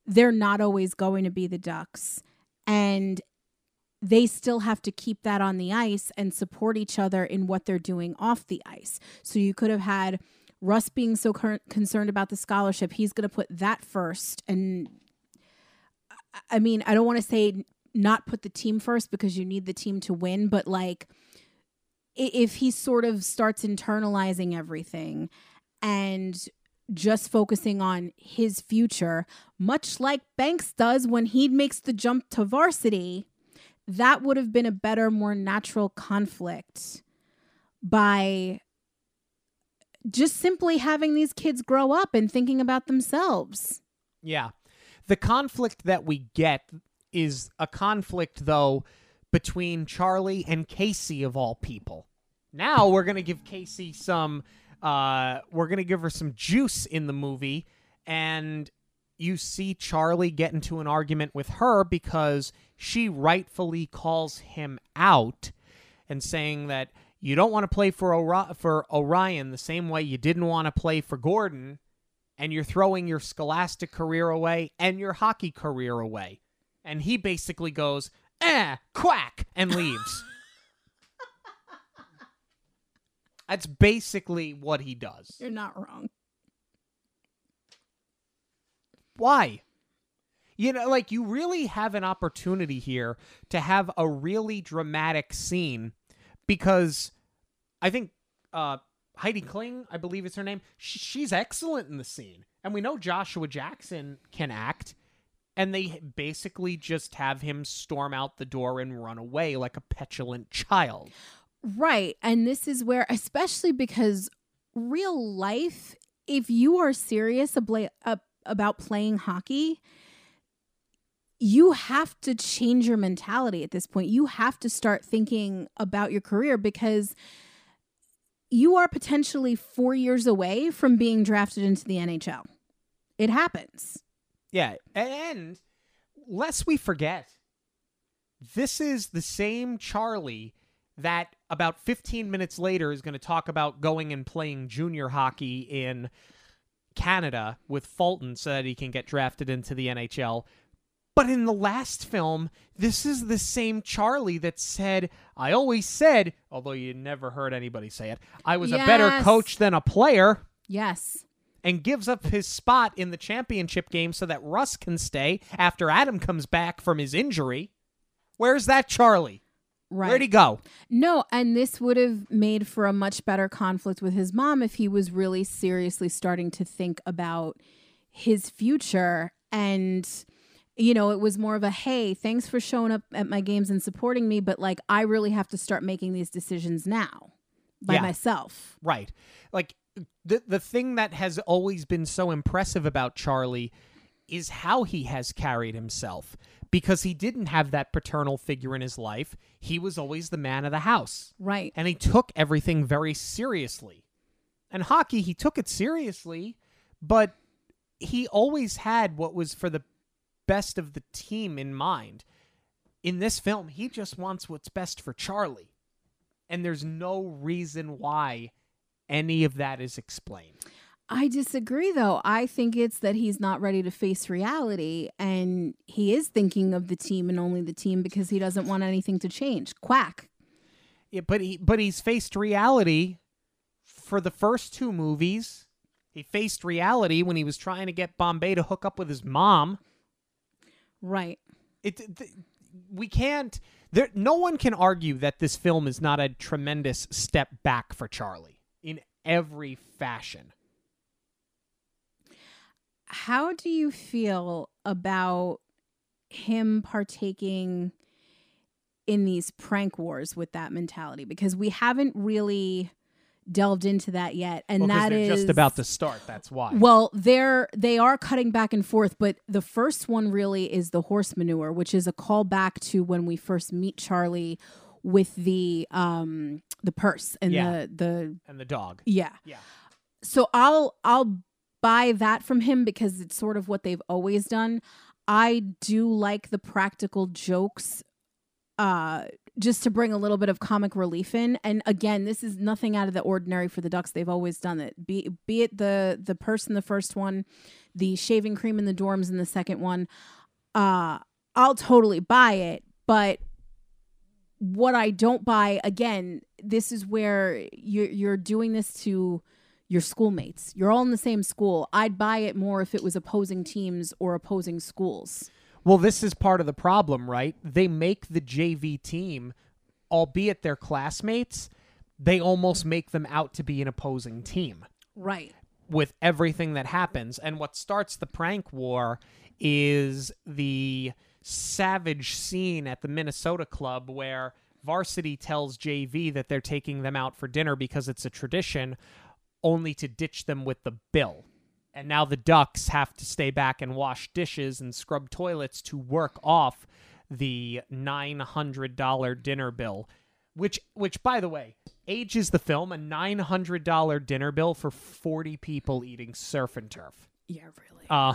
they're not always going to be the Ducks. And they still have to keep that on the ice and support each other in what they're doing off the ice. So you could have had Russ being so cur- concerned about the scholarship, he's going to put that first. And I- mean, I don't want to say not put the team first because you need the team to win, but like if he sort of starts internalizing everything and just focusing on his future, much like Banks does when he makes the jump to varsity, that would have been a better, more natural conflict by just simply having these kids grow up and thinking about themselves. Yeah. The conflict that we get is a conflict, though, between Charlie and Casey, of all people. Now we're going to give Casey some, uh, we're going to give her some juice in the movie. And you see Charlie get into an argument with her because she rightfully calls him out and saying that you don't want to play for, Ori- for Orion the same way you didn't want to play for Gordon and you're throwing your scholastic career away and your hockey career away. And he basically goes, eh, quack, and leaves. (laughs) That's basically what he does. You're not wrong. Why? You know, like you really have an opportunity here to have a really dramatic scene because I think uh, Heidi Kling, I believe is her name, sh- she's excellent in the scene. And we know Joshua Jackson can act. And they basically just have him storm out the door and run away like a petulant child. Right. And this is where, especially because real life, if you are serious uh, about playing hockey, you have to change your mentality at this point. You have to start thinking about your career because you are potentially four years away from being drafted into the NHL. It happens. Yeah, and lest we forget, this is the same Charlie that about 15 minutes later is going to talk about going and playing junior hockey in Canada with Fulton so that he can get drafted into the NHL. But in the last film, this is the same Charlie that said, I always said, although you never heard anybody say it, I was a better coach than a player Yes. and gives up his spot in the championship game so that Russ can stay after Adam comes back from his injury. Where's that Charlie? Right. Where'd he go? No, and this would have made for a much better conflict with his mom if he was really seriously starting to think about his future. And, you know, it was more of a hey, thanks for showing up at my games and supporting me, but like I really have to start making these decisions now by Yeah. myself. Right. Like the the thing that has always been so impressive about Charlie is how he has carried himself because he didn't have that paternal figure in his life. He was always the man of the house. Right. and he took everything very seriously. And hockey, he took it seriously, but he always had what was for the best of the team in mind. In this film, he just wants what's best for Charlie. And there's no reason why any of that is explained. I disagree, though. I think it's that he's not ready to face reality and he is thinking of the team and only the team because he doesn't want anything to change. Quack. Yeah, but he but he's faced reality for the first two movies. He faced reality when he was trying to get Bombay to hook up with his mom. Right. it th- we can't there no one can argue that this film is not a tremendous step back for Charlie in every fashion. How do you feel about him partaking in these prank wars with that mentality? Because we haven't really delved into that yet, and Well, that they're is just about to start, that's why. Well, they're they are cutting back and forth, but the first one really is the horse manure, which is a callback to when we first meet Charlie with the um the purse and Yeah. the the and the dog. yeah. Yeah. So I'll I'll buy that from him because it's sort of what they've always done. I do like the practical jokes uh just to bring a little bit of comic relief in. And again this is nothing out of the ordinary for the ducks. They've always done it. Be be it the the purse in the first one the shaving cream in the dorms in the second one uh I'll totally buy it. But what I don't buy again this is where you're you're doing this to your schoolmates you're all in the same school I'd buy it more if it was opposing teams or opposing schools Well, this is part of the problem, right? They make the JV team, albeit they're classmates, they almost make them out to be an opposing team. right with everything that happens. And what starts the prank war is the savage scene at the Minnesota club where varsity tells JV that they're taking them out for dinner because it's a tradition, only to ditch them with the bill. And now the Ducks have to stay back and wash dishes and scrub toilets to work off the $900 dinner bill which which by the way ages the film a $900 dinner bill for 40 people eating surf and turf Yeah, really. uh,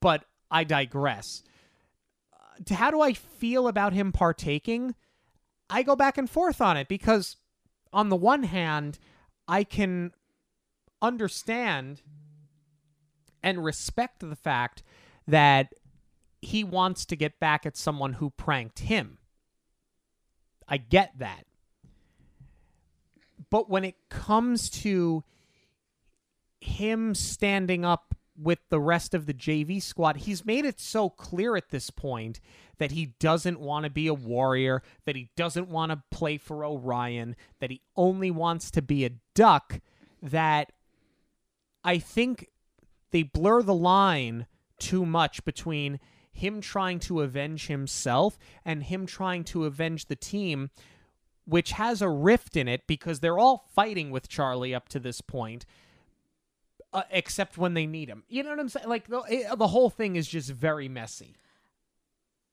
but I digress. Uh, how do I feel about him partaking? I go back and forth on it because, on the one hand, I can understand and respect the fact that he wants to get back at someone who pranked him. I get that. But when it comes to him standing up with the rest of the JV squad, he's made it so clear at this point that he doesn't want to be a warrior, that he doesn't want to play for Orion, that he only wants to be a duck, that I think they blur the line too much between him trying to avenge himself and him trying to avenge the team, which has a rift in it because they're all fighting with Charlie up to this point uh, except when they need him. You know what I'm saying? Like the it, the whole thing is just very messy.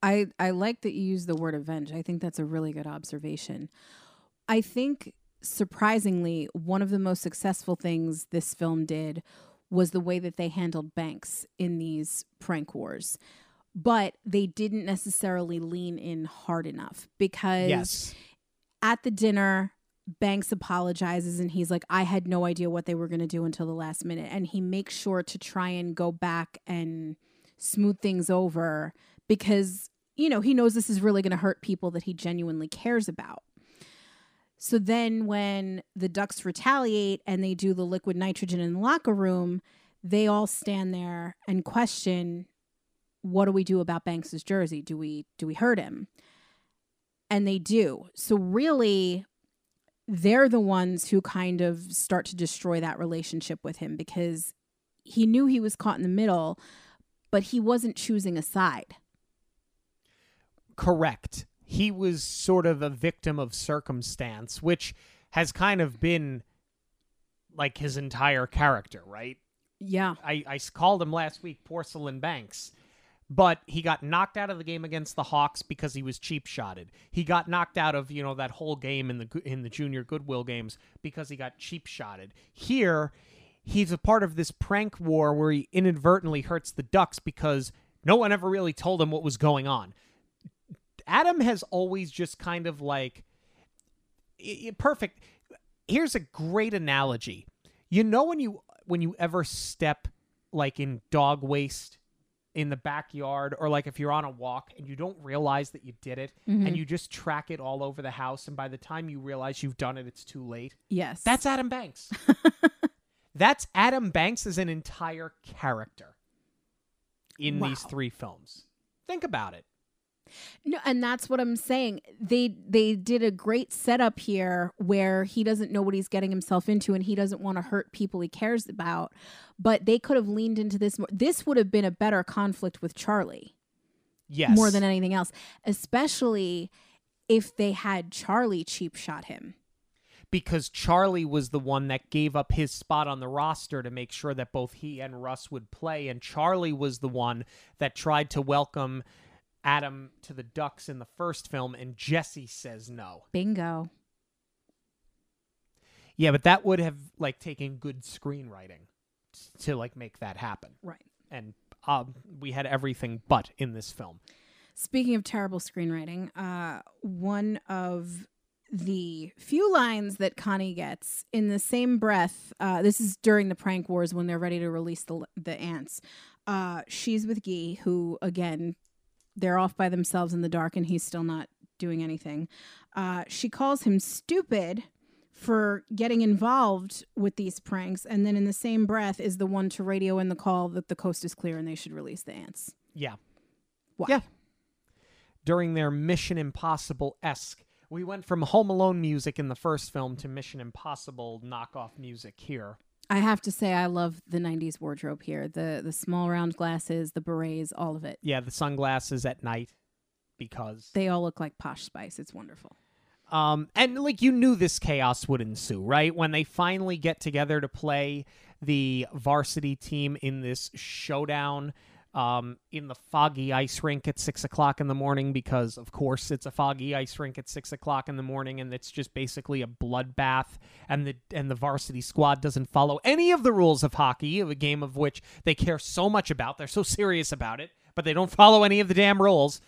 I I like that you use the word avenge. I think that's a really good observation. I think surprisingly, one of the most successful things this film did was the way that they handled Banks in these prank wars. But they didn't necessarily lean in hard enough because Yes. at the dinner, Banks apologizes and he's like, I had no idea what they were going to do until the last minute. And he makes sure to try and go back and smooth things over because, you know, he knows this is really going to hurt people that he genuinely cares about. So then when the Ducks retaliate and they do the liquid nitrogen in the locker room, they all stand there and question what do we do about Banks's jersey? Do we do we hurt him? And they do. So really they're the ones who kind of start to destroy that relationship with him because he knew he was caught in the middle, but he wasn't choosing a side. Correct. He was sort of a victim of circumstance, which has kind of been like his entire character, right? Yeah. I called him last week Porcelain Banks, but he got knocked out of the game against the Hawks because he was cheap shotted. He got knocked out of you know that whole game in the in the junior Goodwill games because he got cheap shotted. Here, he's a part of this prank war where he inadvertently hurts the Ducks because no one ever really told him what was going on. Adam has always just kind of like i- i- perfect. Here's a great analogy. You know when you when you ever step like in dog waste in the backyard or like if you're on a walk and you don't realize that you did it and mm-hmm. you just track it all over the house and by the time you realize you've done it it's too late. Yes. That's Adam Banks. (laughs) That's Adam Banks as an entire character in these three films. Think about it. No, and that's what I'm saying. They they did a great setup here where he doesn't know what he's getting himself into and he doesn't want to hurt people he cares about. But they could have leaned into this more. This would have been a better conflict with Charlie Yes. more than anything else, especially if they had Charlie cheap shot him. because Charlie was the one that gave up his spot on the roster to make sure that both he and Russ would play. And Charlie was the one that tried to welcome Adam to the Ducks in the first film, and Jesse says no. Bingo. Yeah, but that would have like taken good screenwriting to like make that happen. Right. And um, we had everything but in this film. Speaking of terrible screenwriting, uh, one of the few lines that Connie gets in the same breath, uh, this is during the prank wars when they're ready to release the the ants. Uh, she's with Guy, who again, they're off by themselves in the dark, and he's still not doing anything. Uh, she calls him stupid for getting involved with these pranks, and then in the same breath is the one to radio in the call that the coast is clear and they should release the ants. Yeah. Why? Yeah. During their Mission Impossible esque, we went from Home Alone music in the first film to Mission Impossible knockoff music here. I have to say I love the 90s wardrobe here. The the small round glasses, the berets, all of it. Yeah, the sunglasses at night because They all look like Posh Spice. It's wonderful. Um, and like you knew this chaos would ensue, right? When they finally get together to play the varsity team in this showdown um, in the foggy ice rink at six o'clock in the morning, because of course it's a foggy ice rink at six o'clock in the morning, and it's just basically a bloodbath, and the and the varsity squad doesn't follow any of the rules of hockey, a game of which they care so much about. They're so serious about it, but they don't follow any of the damn rules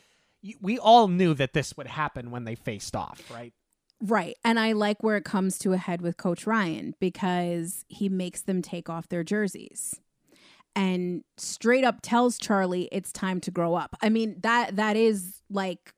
we all knew that this would happen when they faced off, right? Right. And I like where it comes to a head with Coach Orion because he makes them take off their jerseys and straight up tells Charlie it's time to grow up. I mean, that that is like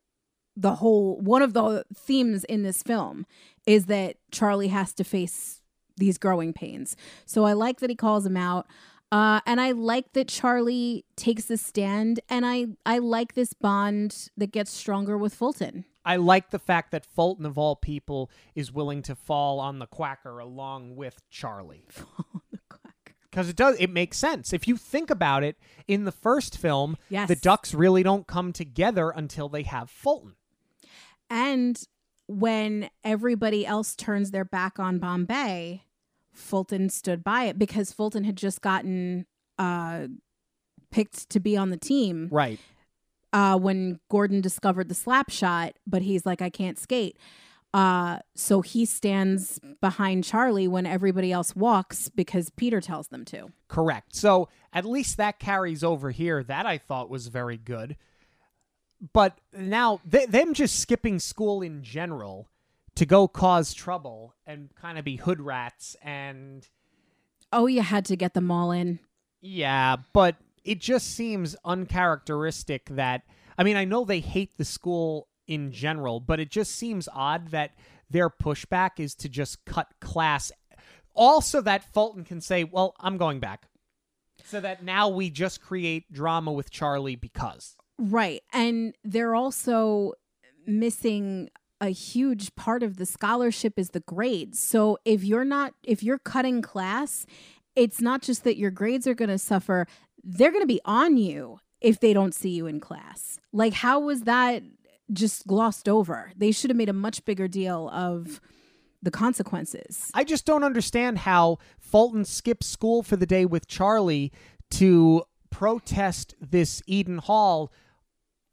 the whole one of the themes in this film is that Charlie has to face these growing pains. So I like that he calls him out. Uh, and I like that Charlie takes a stand, and I I like this bond that gets stronger with Fulton. I like the fact that Fulton, of all people, is willing to fall on the quacker along with Charlie. (laughs) Because it does, it makes sense. If you think about it, in the first film, Yes. the Ducks really don't come together until they have Fulton. And when everybody else turns their back on Bombay, Fulton stood by it because Fulton had just gotten uh, picked to be on the team Right. uh, when Gordon discovered the slap shot, but he's like, I can't skate. Uh, so he stands behind Charlie when everybody else walks because Peter tells them to. Correct. So at least that carries over here. That I thought was very good. But now, th- them just skipping school in general to go cause trouble and kind of be hood rats and Oh, you had to get them all in. Yeah, but it just seems uncharacteristic that I mean, I know they hate the school in general, but it just seems odd that their pushback is to just cut class also that Fulton can say, "Well, I'm going back." So that now we just create drama with Charlie because Right. And they're also missing a huge part of the scholarship is the grades. So if you're not if you're cutting class, it's not just that your grades are going to suffer, they're going to be on you if they don't see you in class. Like how was that just glossed over? They should have made a much bigger deal of the consequences. I just don't understand how Fulton skips school for the day with Charlie to protest this Eden Hall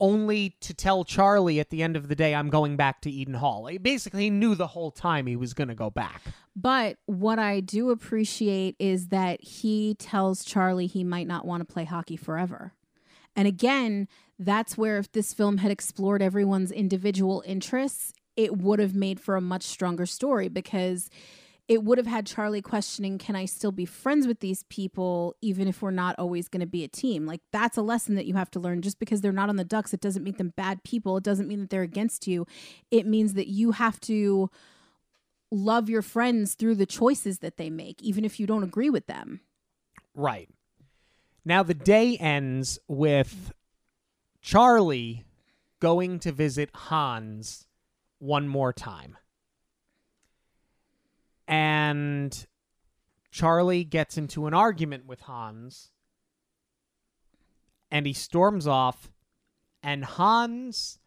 only to tell Charlie at the end of the day I'm going back to Eden Hall. He basically knew the whole time he was going to go back. But what I do appreciate is that he tells Charlie he might not want to play hockey forever. And again, that's where if this film had explored everyone's individual interests, it would have made for a much stronger story because it would have had Charlie questioning, can I still be friends with these people even if we're not always going to be a team? Like that's a lesson that you have to learn. Just because they're not on the Ducks, it doesn't make them bad people. It doesn't mean that they're against you. It means that you have to love your friends through the choices that they make, even if you don't agree with them. Right. Now the day ends with Charlie going to visit Hans one more time. And Charlie gets into an argument with Hans and he storms off and Hans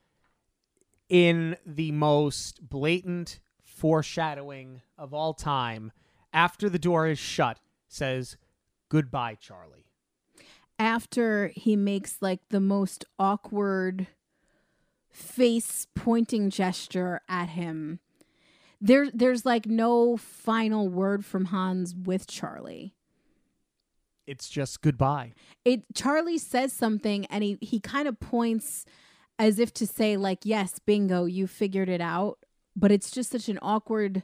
in the most blatant foreshadowing of all time after the door is shut says goodbye Charlie. After he makes like the most awkward face pointing gesture at him, there there's like no final word from Hans with Charlie. It's just goodbye. It Charlie says something and he he kind of points as if to say like yes, bingo, you figured it out, but it's just such an awkward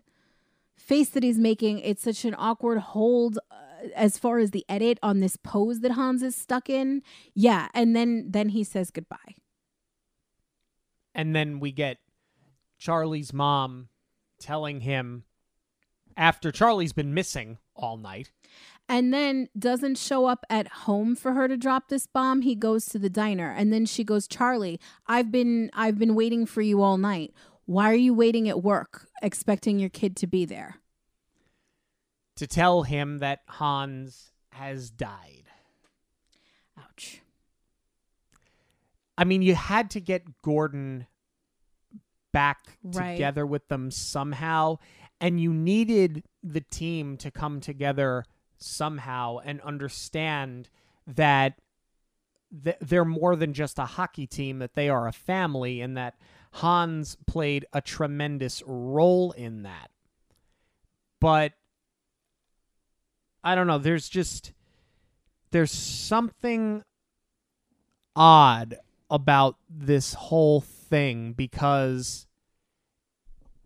face that he's making. It's such an awkward hold uh, as far as the edit on this pose that Hans is stuck in. Yeah, and then then he says goodbye. And then we get Charlie's mom telling him after Charlie's been missing all night. And then doesn't show up at home for her to drop this bomb. He goes to the diner and then she goes, "Charlie, I've been I've been waiting for you all night. Why are you waiting at work expecting your kid to be there?" To tell him that Hans has died. Ouch. I mean, you had to get Gordon back Right. together with them somehow, and you needed the team to come together somehow and understand that th- they're more than just a hockey team, that they are a family, and that Hans played a tremendous role in that. But I don't know, there's just there's something odd about this whole thing because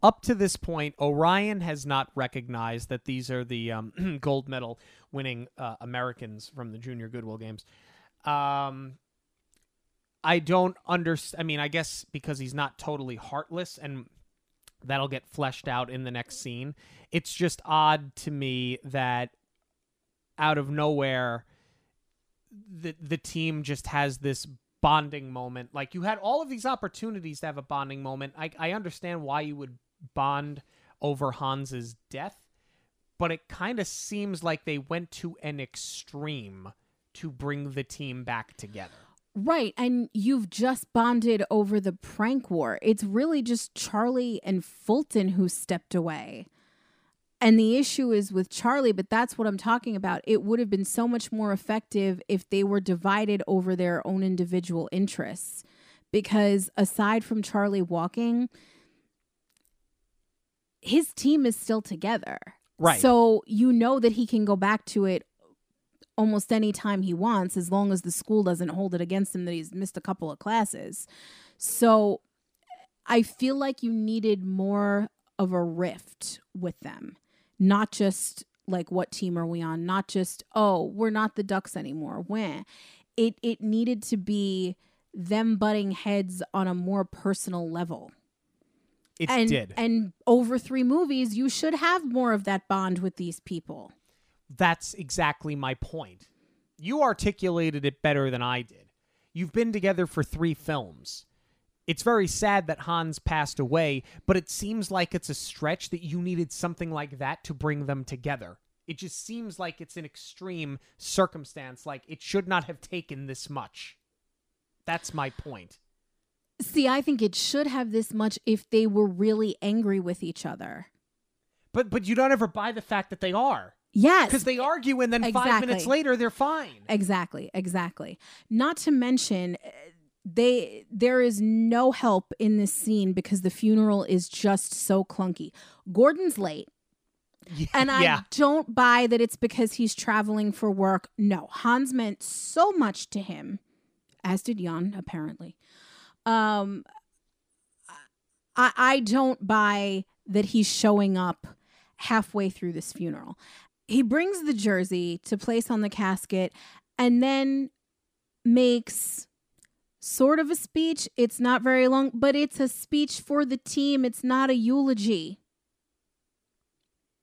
up to this point, Orion has not recognized that these are the um, (clears throat) gold medal winning uh, Americans from the Junior Goodwill Games. Um, I don't understand. I mean, I guess because he's not totally heartless, and that'll get fleshed out in the next scene. It's just odd to me that out of nowhere, the the team just has this bonding moment. Like you had all of these opportunities to have a bonding moment. I I understand why you would bond over Hans's death, but it kind of seems like they went to an extreme to bring the team back together. Right. And you've just bonded over the prank war. It's really just Charlie and Fulton who stepped away. And the issue is with Charlie, but that's what I'm talking about. It would have been so much more effective if they were divided over their own individual interests. Because aside from Charlie walking, his team is still together. Right. So you know that he can go back to it almost any time he wants as long as the school doesn't hold it against him that he's missed a couple of classes. So I feel like you needed more of a rift with them, not just like what team are we on, not just oh, we're not the Ducks anymore. When it it needed to be them butting heads on a more personal level. It and did. and over 3 movies you should have more of that bond with these people. That's exactly my point. You articulated it better than I did. You've been together for three films. It's very sad that Hans passed away, but it seems like it's a stretch that you needed something like that to bring them together. It just seems like it's an extreme circumstance, like it should not have taken this much. That's my point. See, I think it should have this much if they were really angry with each other. But but you don't ever buy the fact that they are. Yes. Because they argue and then five minutes later they're fine. Exactly, exactly. Not to mention they there is no help in this scene because the funeral is just so clunky. Gordon's late. And I yeah. don't buy that it's because he's traveling for work. No, Hans meant so much to him, as did Jan, apparently. Um, I, I don't buy that he's showing up halfway through this funeral. He brings the jersey to place on the casket and then makes sort of a speech. It's not very long, but it's a speech for the team. It's not a eulogy.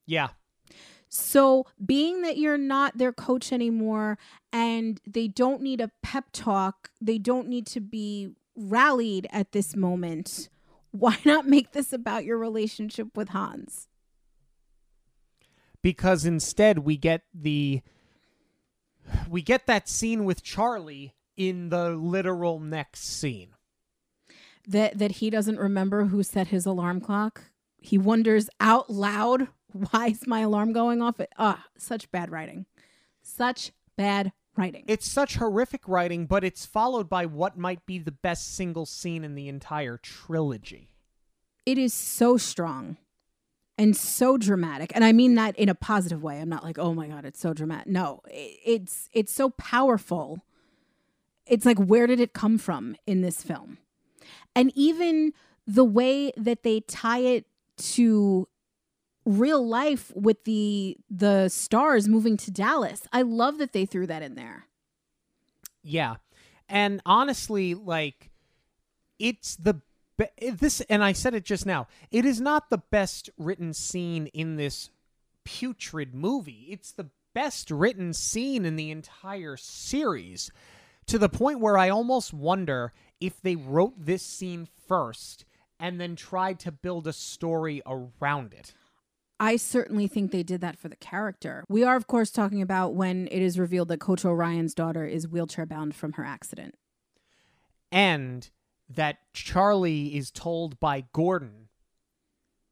Yeah. So, being that you're not their coach anymore and they don't need a pep talk, they don't need to be rallied at this moment, (laughs) why not make this about your relationship with Hans? because instead we get the we get that scene with Charlie in the literal next scene. That that he doesn't remember who set his alarm clock. He wonders out loud, why is my alarm going off? Ah, such bad writing. Such bad writing. It's such horrific writing, but it's followed by what might be the best single scene in the entire trilogy. it is so strong and so dramatic and i mean that in a positive way i'm not like oh my god it's so dramatic no it's it's so powerful it's like where did it come from in this film and even the way that they tie it to real life with the the stars moving to dallas i love that they threw that in there Yeah. And honestly, like it's the be- this and I said it just now. It is not the best written scene in this putrid movie. It's the best written scene in the entire series to the point where I almost wonder if they wrote this scene first and then tried to build a story around it. I certainly think they did that for the character. We are, of course, talking about when it is revealed that Coach Orion's daughter is wheelchair bound from her accident. And that Charlie is told by Gordon,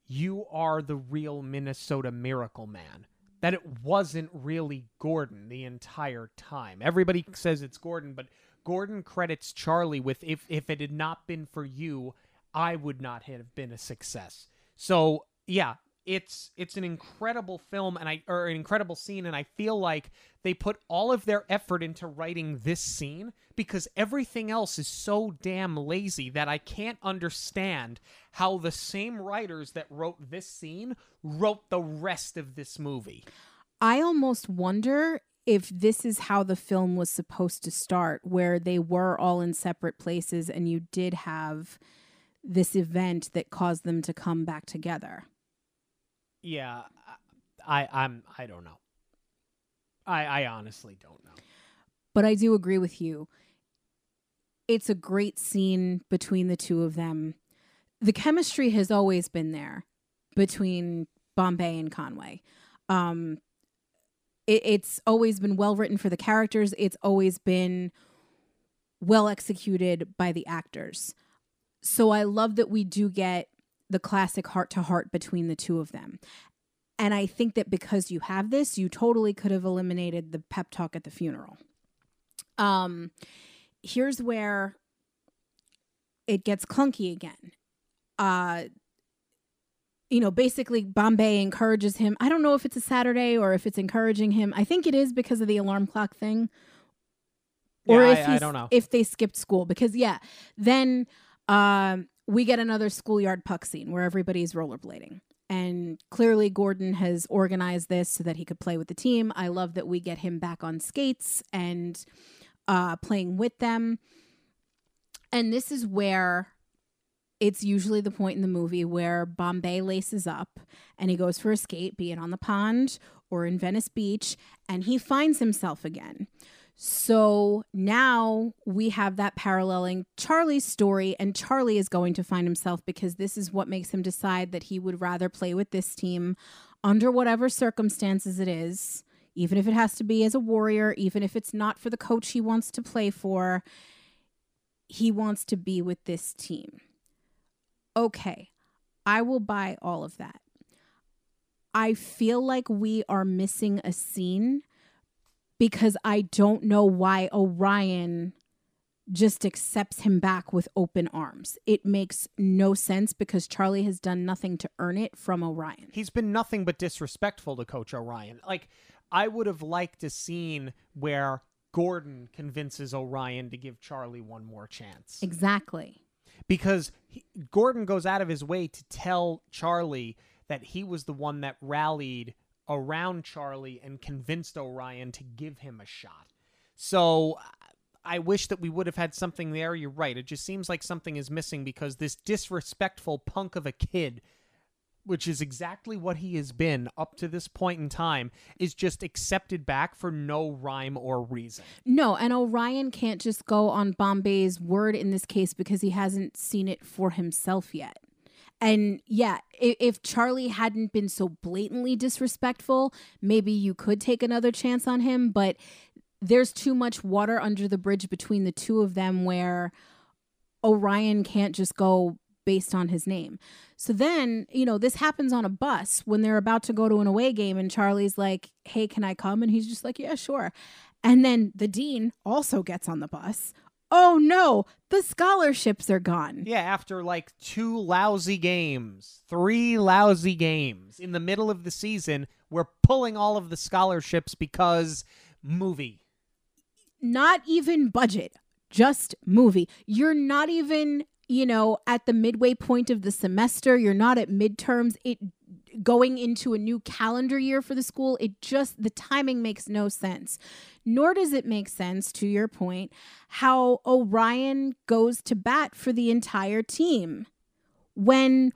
You are the real Minnesota Miracle Man. That it wasn't really Gordon the entire time. Everybody says it's Gordon, but Gordon credits Charlie with if if it had not been for you, I would not have been a success. So yeah, it's it's an incredible film and I or an incredible scene and I feel like they put all of their effort into writing this scene because everything else is so damn lazy that I can't understand how the same writers that wrote this scene wrote the rest of this movie. I almost wonder if this is how the film was supposed to start, where they were all in separate places and you did have this event that caused them to come back together. Yeah, I I'm I don't know. I I honestly don't know. But I do agree with you. It's a great scene between the two of them. The chemistry has always been there between Bombay and Conway. Um, it, it's always been well written for the characters. It's always been well executed by the actors. So I love that we do get the classic heart to heart between the two of them. And I think that because you have this, you totally could have eliminated the pep talk at the funeral. Um, here's where it gets clunky again. Uh, you know, basically Bombay encourages him. I don't know if it's a Saturday or if it's encouraging him. I think it is because of the alarm clock thing. Or Yeah, if I- I don't know. if they skipped school because yeah, then um we get another schoolyard puck scene where everybody's rollerblading. And clearly Gordon has organized this so that he could play with the team. I love that we get him back on skates and uh playing with them. And this is where it's usually the point in the movie where Bombay laces up and he goes for a skate, be it on the pond or in Venice Beach, and he finds himself again. So now we have that paralleling Charlie's story, and Charlie is going to find himself because this is what makes him decide that he would rather play with this team under whatever circumstances it is, even if it has to be as a warrior, even if it's not for the coach he wants to play for. He wants to be with this team. Okay, I will buy all of that. I feel like we are missing a scene because I don't know why Orion just accepts him back with open arms. It makes no sense because Charlie has done nothing to earn it from Orion. He's been nothing but disrespectful to Coach Orion. Like, I would have liked a scene where Gordon convinces Orion to give Charlie one more chance. Exactly. Because he, Gordon goes out of his way to tell Charlie that he was the one that rallied around Charlie and convinced Orion to give him a shot. So I wish that we would have had something there. You're right. It just seems like something is missing because this disrespectful punk of a kid, which is exactly what he has been up to this point in time, is just accepted back for no rhyme or reason. No, and Orion can't just go on Bombay's word in this case because he hasn't seen it for himself yet. And yeah, if, if Charlie hadn't been so blatantly disrespectful, maybe you could take another chance on him, but there's too much water under the bridge between the two of them where Orion can't just go based on his name. So then, you know, this happens on a bus when they're about to go to an away game and Charlie's like, "Hey, can I come?" and he's just like, "Yeah, sure." And then the dean also gets on the bus. Oh no, the scholarships are gone. Yeah, after like two lousy games, three lousy games in the middle of the season, we're pulling all of the scholarships because movie. Not even budget, just movie. You're not even, you know, at the midway point of the semester. You're not at midterms. It going into a new calendar year for the school. It just the timing makes no sense. Nor does it make sense, to your point, how Orion goes to bat for the entire team when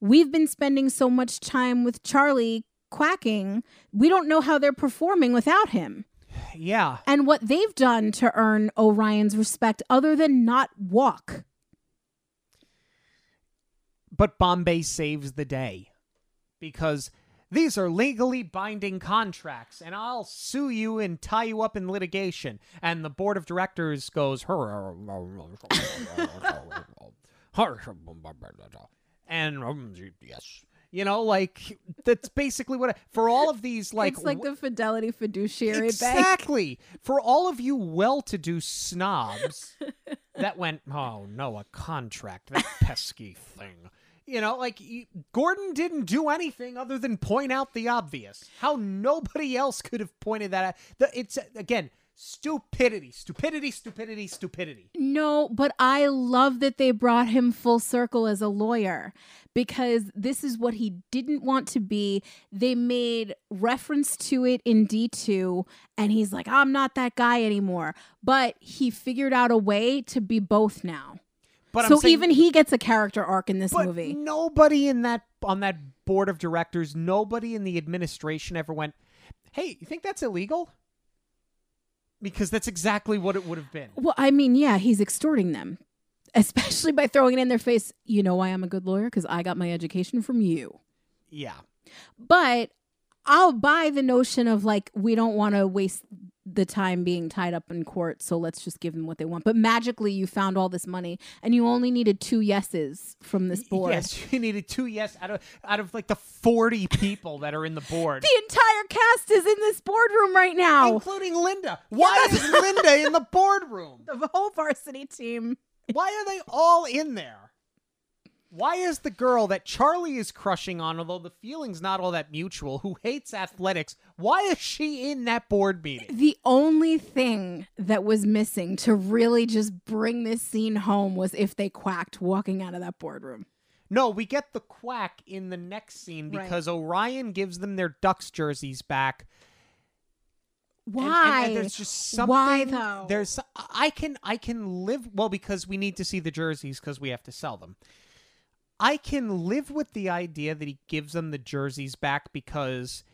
we've been spending so much time with Charlie quacking. We don't know how they're performing without him Yeah. and what they've done to earn Orion's respect other than not walk. But Bombay saves the day because These are legally binding contracts, and I'll sue you and tie you up in litigation. And the board of directors goes, and um, yes, you know, like that's basically what. I, for all of these, like, it's like the Fidelity Fiduciary Bank. exactly for all of you well-to-do snobs that went, oh no, a contract, that pesky thing. You know, like Gordon didn't do anything other than point out the obvious. How nobody else could have pointed that out. It's again stupidity, stupidity, stupidity, stupidity. No, but I love that they brought him full circle as a lawyer because this is what he didn't want to be. They made reference to it in D2 and he's like, I'm not that guy anymore. But he figured out a way to be both now. But so saying, even he gets a character arc in this but movie. nobody in that on that board of directors, nobody in the administration ever went, "Hey, you think that's illegal?" Because that's exactly what it would have been. Well, I mean, yeah, he's extorting them, (laughs) especially by throwing it in their face. You know why I'm a good lawyer? Because I got my education from you. Yeah. But I'll buy the notion of like, we don't want to waste the time being tied up in court, so let's just give them what they want. But magically, you found all this money, and you only needed two yeses from this board. Yes, you needed two yes out of out of like the forty people that are in the board, (laughs) The entire cast is in this boardroom right now. including Linda. Why is Linda in the boardroom? (laughs) The whole varsity team. Why are they all in there? Why is the girl that Charlie is crushing on, although the feeling's not all that mutual, who hates athletics, why is she in that board meeting? The only thing that was missing to really just bring this scene home was if they quacked walking out of that boardroom. No, we get the quack in the next scene Right. because Orion gives them their Ducks jerseys back. And- and- Why? and there's just something. Why, though? There's I can I can live well because we need to see the jerseys because we have to sell them. I can live with the idea that he gives them the jerseys back because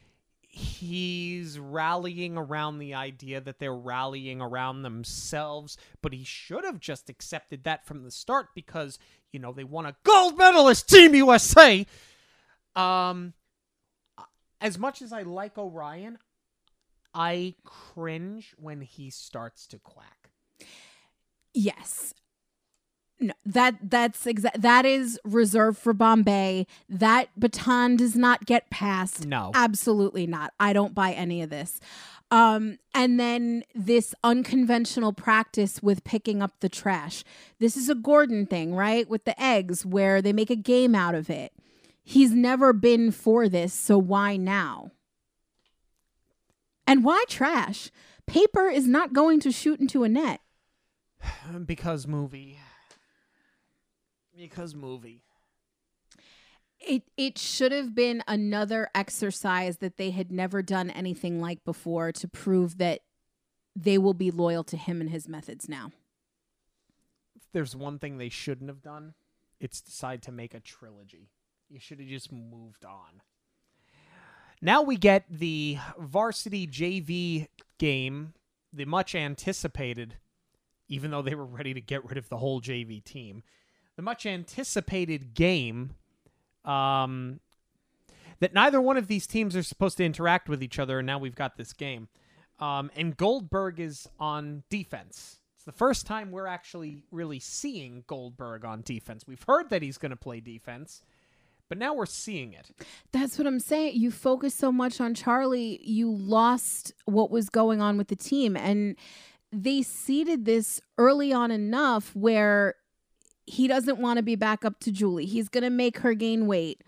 he's rallying around the idea that they're rallying around themselves, but he should have just accepted that from the start because, you know, they won a gold medalist team USA. Um as much as I like Orion, I cringe when he starts to quack. Yes. No, that that's exact. That is reserved for Bombay. That baton does not get passed. No. absolutely not. I don't buy any of this. Um, and then this unconventional practice with picking up the trash. This is a Gordon thing, right? With the eggs, where they make a game out of it. He's never been for this, so why now? And why trash? Paper is not going to shoot into a net. (sighs) Because movie. Because movie. it it should have been another exercise that they had never done anything like before to prove that they will be loyal to him and his methods now. If there's one thing they shouldn't have done, it's decide to make a trilogy. You should have just moved on. Now we get the varsity JV game, the much anticipated, even though they were ready to get rid of the whole JV team, the much anticipated game um, that neither one of these teams are supposed to interact with each other, and now we've got this game. Um, and Goldberg is on defense. It's the first time we're actually really seeing Goldberg on defense. We've heard that he's going to play defense, but now we're seeing it. That's what I'm saying. You focus so much on Charlie, you lost what was going on with the team and they seeded this early on enough where he doesn't want to be back up to Julie. He's going to make her gain weight.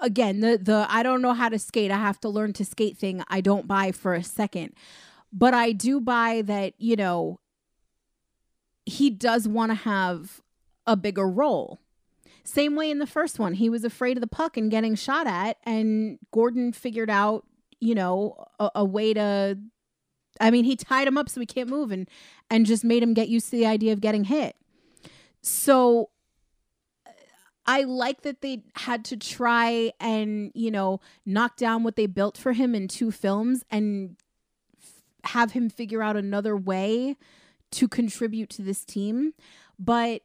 Again, the the I don't know how to skate. I have to learn to skate thing. I don't buy for a second. But I do buy that, you know, he does want to have a bigger role. Same way in the first one, he was afraid of the puck and getting shot at, and Gordon figured out, you know, a, a way to. I mean, he tied him up so he can't move, and and just made him get used to the idea of getting hit. So, I like that they had to try and you know knock down what they built for him in two films and f- have him figure out another way to contribute to this team, but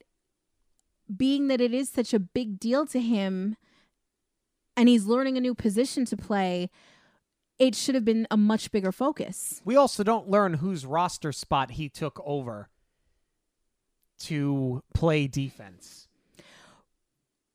being that it is such a big deal to him, and he's learning a new position to play. It should have been a much bigger focus. We also don't learn whose roster spot he took over to play defense.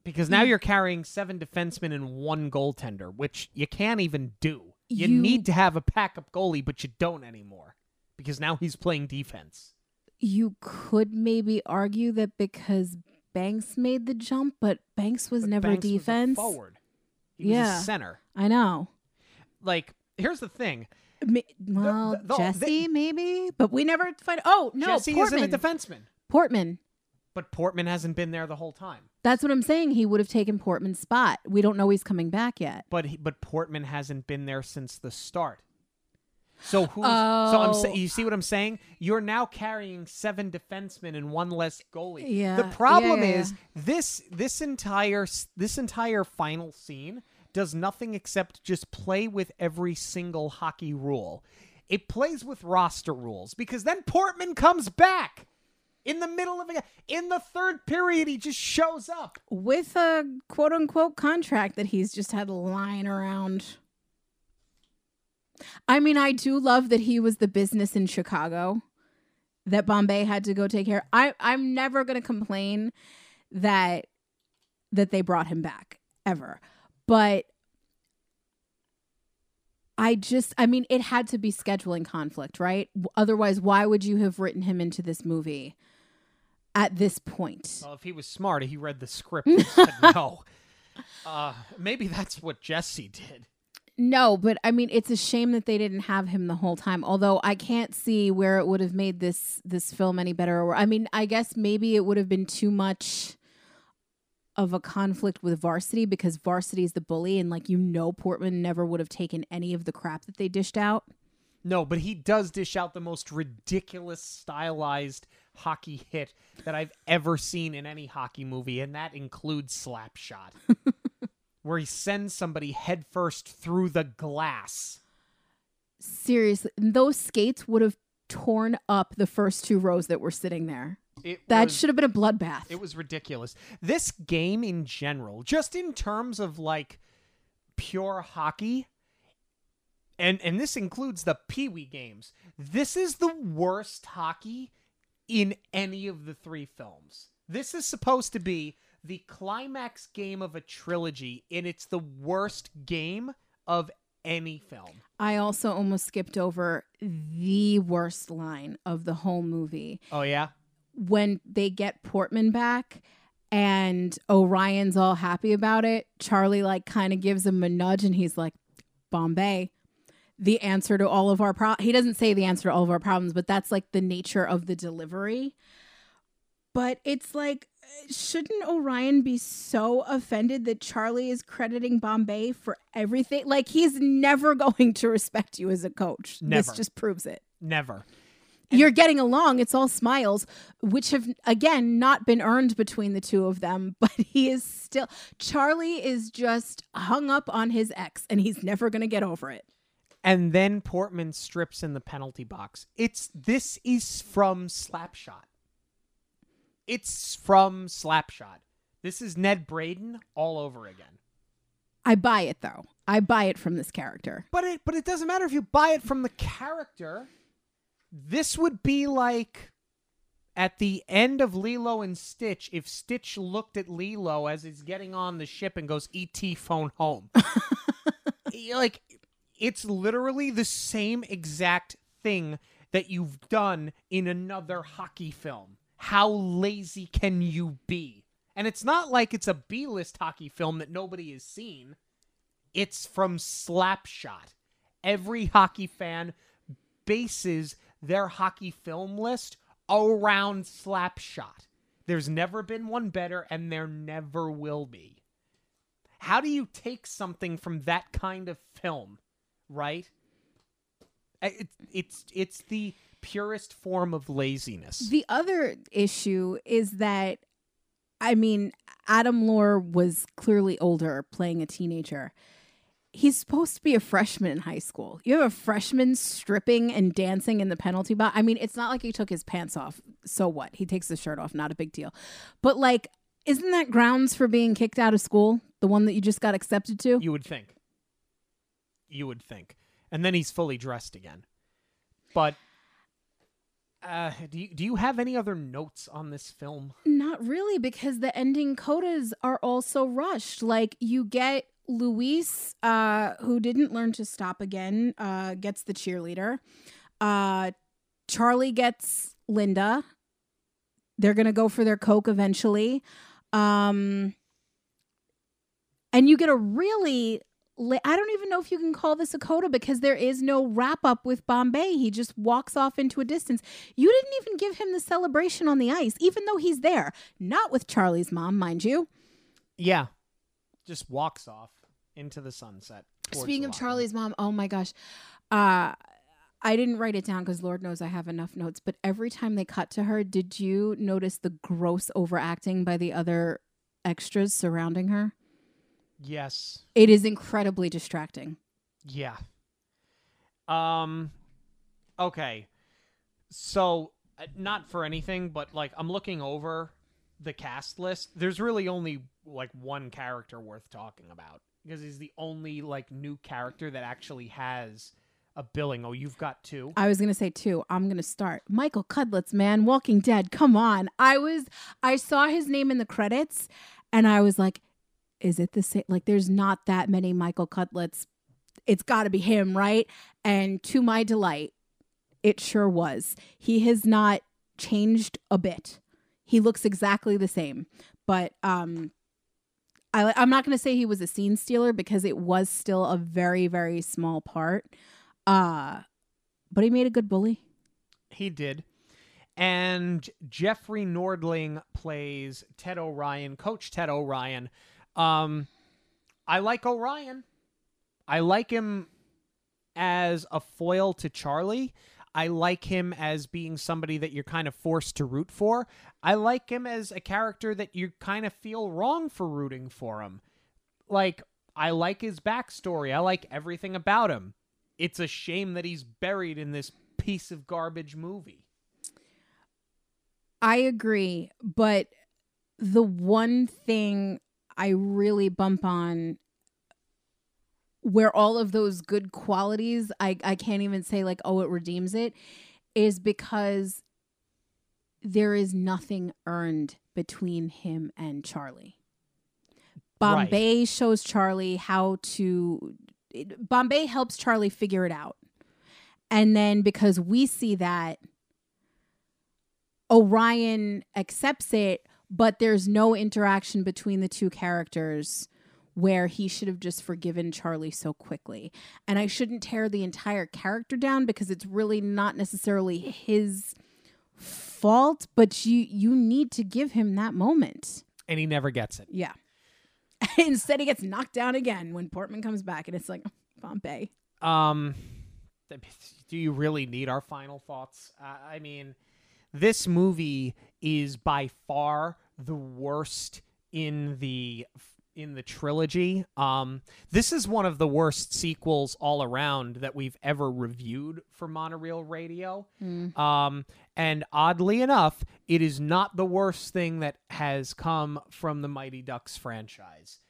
Because now you're carrying seven defensemen and one goaltender, which you can't even do. You, You- need to have a backup goalie, but you don't anymore. Because now he's playing defense. You could maybe argue that because Banks made the jump, but Banks was But never Banks was a defense. forward. He was Yeah. a center. I know. Like, here's the thing. Ma- Well, the- the- Jesse, maybe, but we never find. Oh no, Jesse Portman. isn't a defenseman. Portman. But Portman hasn't been there the whole time. That's what I'm saying. He would have taken Portman's spot. We don't know he's coming back yet. But he, but Portman hasn't been there since the start. So who's so I'm sa- Oh. you see what I'm saying? You're now carrying seven defensemen and one less goalie. Yeah, The problem yeah, yeah, is this this entire this entire final scene does nothing except just play with every single hockey rule. It plays with roster rules because then Portman comes back in the middle of a in the third period he just shows up. With a quote unquote contract that he's just had lying around. I mean, I do love that he was the business in Chicago that Bombay had to go take care. I I'm never going to complain that that they brought him back ever. But I just I mean it had to be scheduling conflict, right? Otherwise, why would you have written him into this movie at this point? Well, if he was smart, he read the script (laughs) and said no. Uh, maybe that's what Jesse did. No, but I mean it's a shame that they didn't have him the whole time. Although I can't see where it would have made this this film any better. Or I mean, I guess maybe it would have been too much of a conflict with Varsity because Varsity is the bully, and like you know, Portman never would have taken any of the crap that they dished out. No, but he does dish out the most ridiculous stylized hockey hit that I've ever seen in any hockey movie, and that includes Slapshot, (laughs) where he sends somebody headfirst through the glass. Seriously, those skates would have torn up the first two rows that were sitting there. It That was- should have been a bloodbath. It was ridiculous. This game in general, just in terms of like pure hockey, and and this includes the Pee Wee games. This is the worst hockey in any of the three films. This is supposed to be the climax game of a trilogy, and it's the worst game of any film. I also almost skipped over the worst line of the whole movie. Oh yeah, when they get Portman back and Orion's all happy about it, Charlie like kind of gives him a nudge and he's like, Bombay, the answer to all of our pro he doesn't say the answer to all of our problems, but that's like the nature of the delivery. But it's like shouldn't Orion be so offended that Charlie is crediting Bombay for everything? Like he's never (laughs) going to respect you as a coach. Never. This just proves it never. you're getting along. It's all smiles, which have again not been earned between the two of them. (laughs) But he is still Charlie is just hung up on his ex, and he's never gonna get over it. And then Portman strips in the penalty box. It's this is from Slapshot. It's from Slapshot. This is Ned Braden all over again. I buy it though. I buy it from this character. But it but it doesn't matter if you buy it from the character. This would be like at the end of Lilo and Stitch if Stitch looked at Lilo as he's getting on the ship and goes ET phone home. (laughs) like it's literally the same exact thing that you've done in another hockey film. How lazy can you be? And it's not like it's a B-list hockey film that nobody has seen. It's from Slapshot. Every hockey fan bases their hockey film list around Slapshot. There's never been one better, and there never will be. How do you take something from that kind of film, right? It's it's it's the purest form of laziness. The other issue is that, I mean, Aaron Lohr was clearly older, playing a teenager. He's supposed to be a freshman in high school. You have a freshman stripping and dancing in the penalty box. I mean, it's not like he took his pants off. So what? He takes his shirt off. Not a big deal. But like, isn't that grounds for being kicked out of school? The one that you just got accepted to? You would think. You would think. And then he's fully dressed again. But uh, do you, do you have any other notes on this film? Not really, because the ending codas are also rushed. Like you get Luis, uh, who didn't learn to stop again, uh, gets the cheerleader. Uh, Charlie gets Linda. They're gonna go for their coke eventually. Um, and you get a really I don't even know if you can call this a coda because there is no wrap up with Bombay. He just walks off into a distance. You didn't even give him the celebration on the ice, even though he's there. Not with Charlie's mom, mind you. Yeah. Just walks off into the sunset. Speaking of Charlie's mom, oh my gosh. Uh I didn't write it down because Lord knows I have enough notes, but every time they cut to her, did you notice the gross overacting by the other extras surrounding her? Yes. It is incredibly distracting. Yeah. Um okay. So uh, not for anything, but like I'm looking over the cast list. There's really only like one character worth talking about because he's the only like new character that actually has a billing. Oh, you've got two. I was gonna say two. I'm gonna start. Michael Cudlitz, man, Walking Dead. Come on. I was I saw his name in the credits and I was like, is it the same? Like, there's not that many Michael Cudlitzes. It's got to be him, right? And to my delight, it sure was. He has not changed a bit. He looks exactly the same. But um, I, I'm not going to say he was a scene stealer because it was still a very, very small part. Uh, but he made a good bully. He did. And Jeffrey Nordling plays Ted Orion, Coach Ted Orion, um, I like Orion. I like him as a foil to Charlie. I like him as being somebody that you're kind of forced to root for. I like him as a character that you kind of feel wrong for rooting for him. Like, I like his backstory. I like everything about him. It's a shame that he's buried in this piece of garbage movie. I agree, but the one thing I really bump on where all of those good qualities I, I can't even say like oh it redeems it is because there is nothing earned between him and Charlie. Bombay right. shows Charlie how to Bombay helps Charlie figure it out. And then because we see that Orion accepts it but there's no interaction between the two characters where he should have just forgiven Charlie so quickly. And I shouldn't tear the entire character down because it's really not necessarily his fault, but you you need to give him that moment. And he never gets it. Yeah. (laughs) Instead he gets knocked down again when Portman comes back and it's like (laughs) Bombay. Um do you really need our final thoughts? Uh, I mean, this movie is by far the worst in the in the trilogy. Um, this is one of the worst sequels all around that we've ever reviewed for Monorail Radio. Mm. Um, and oddly enough, it is not the worst thing that has come from the Mighty Ducks franchise.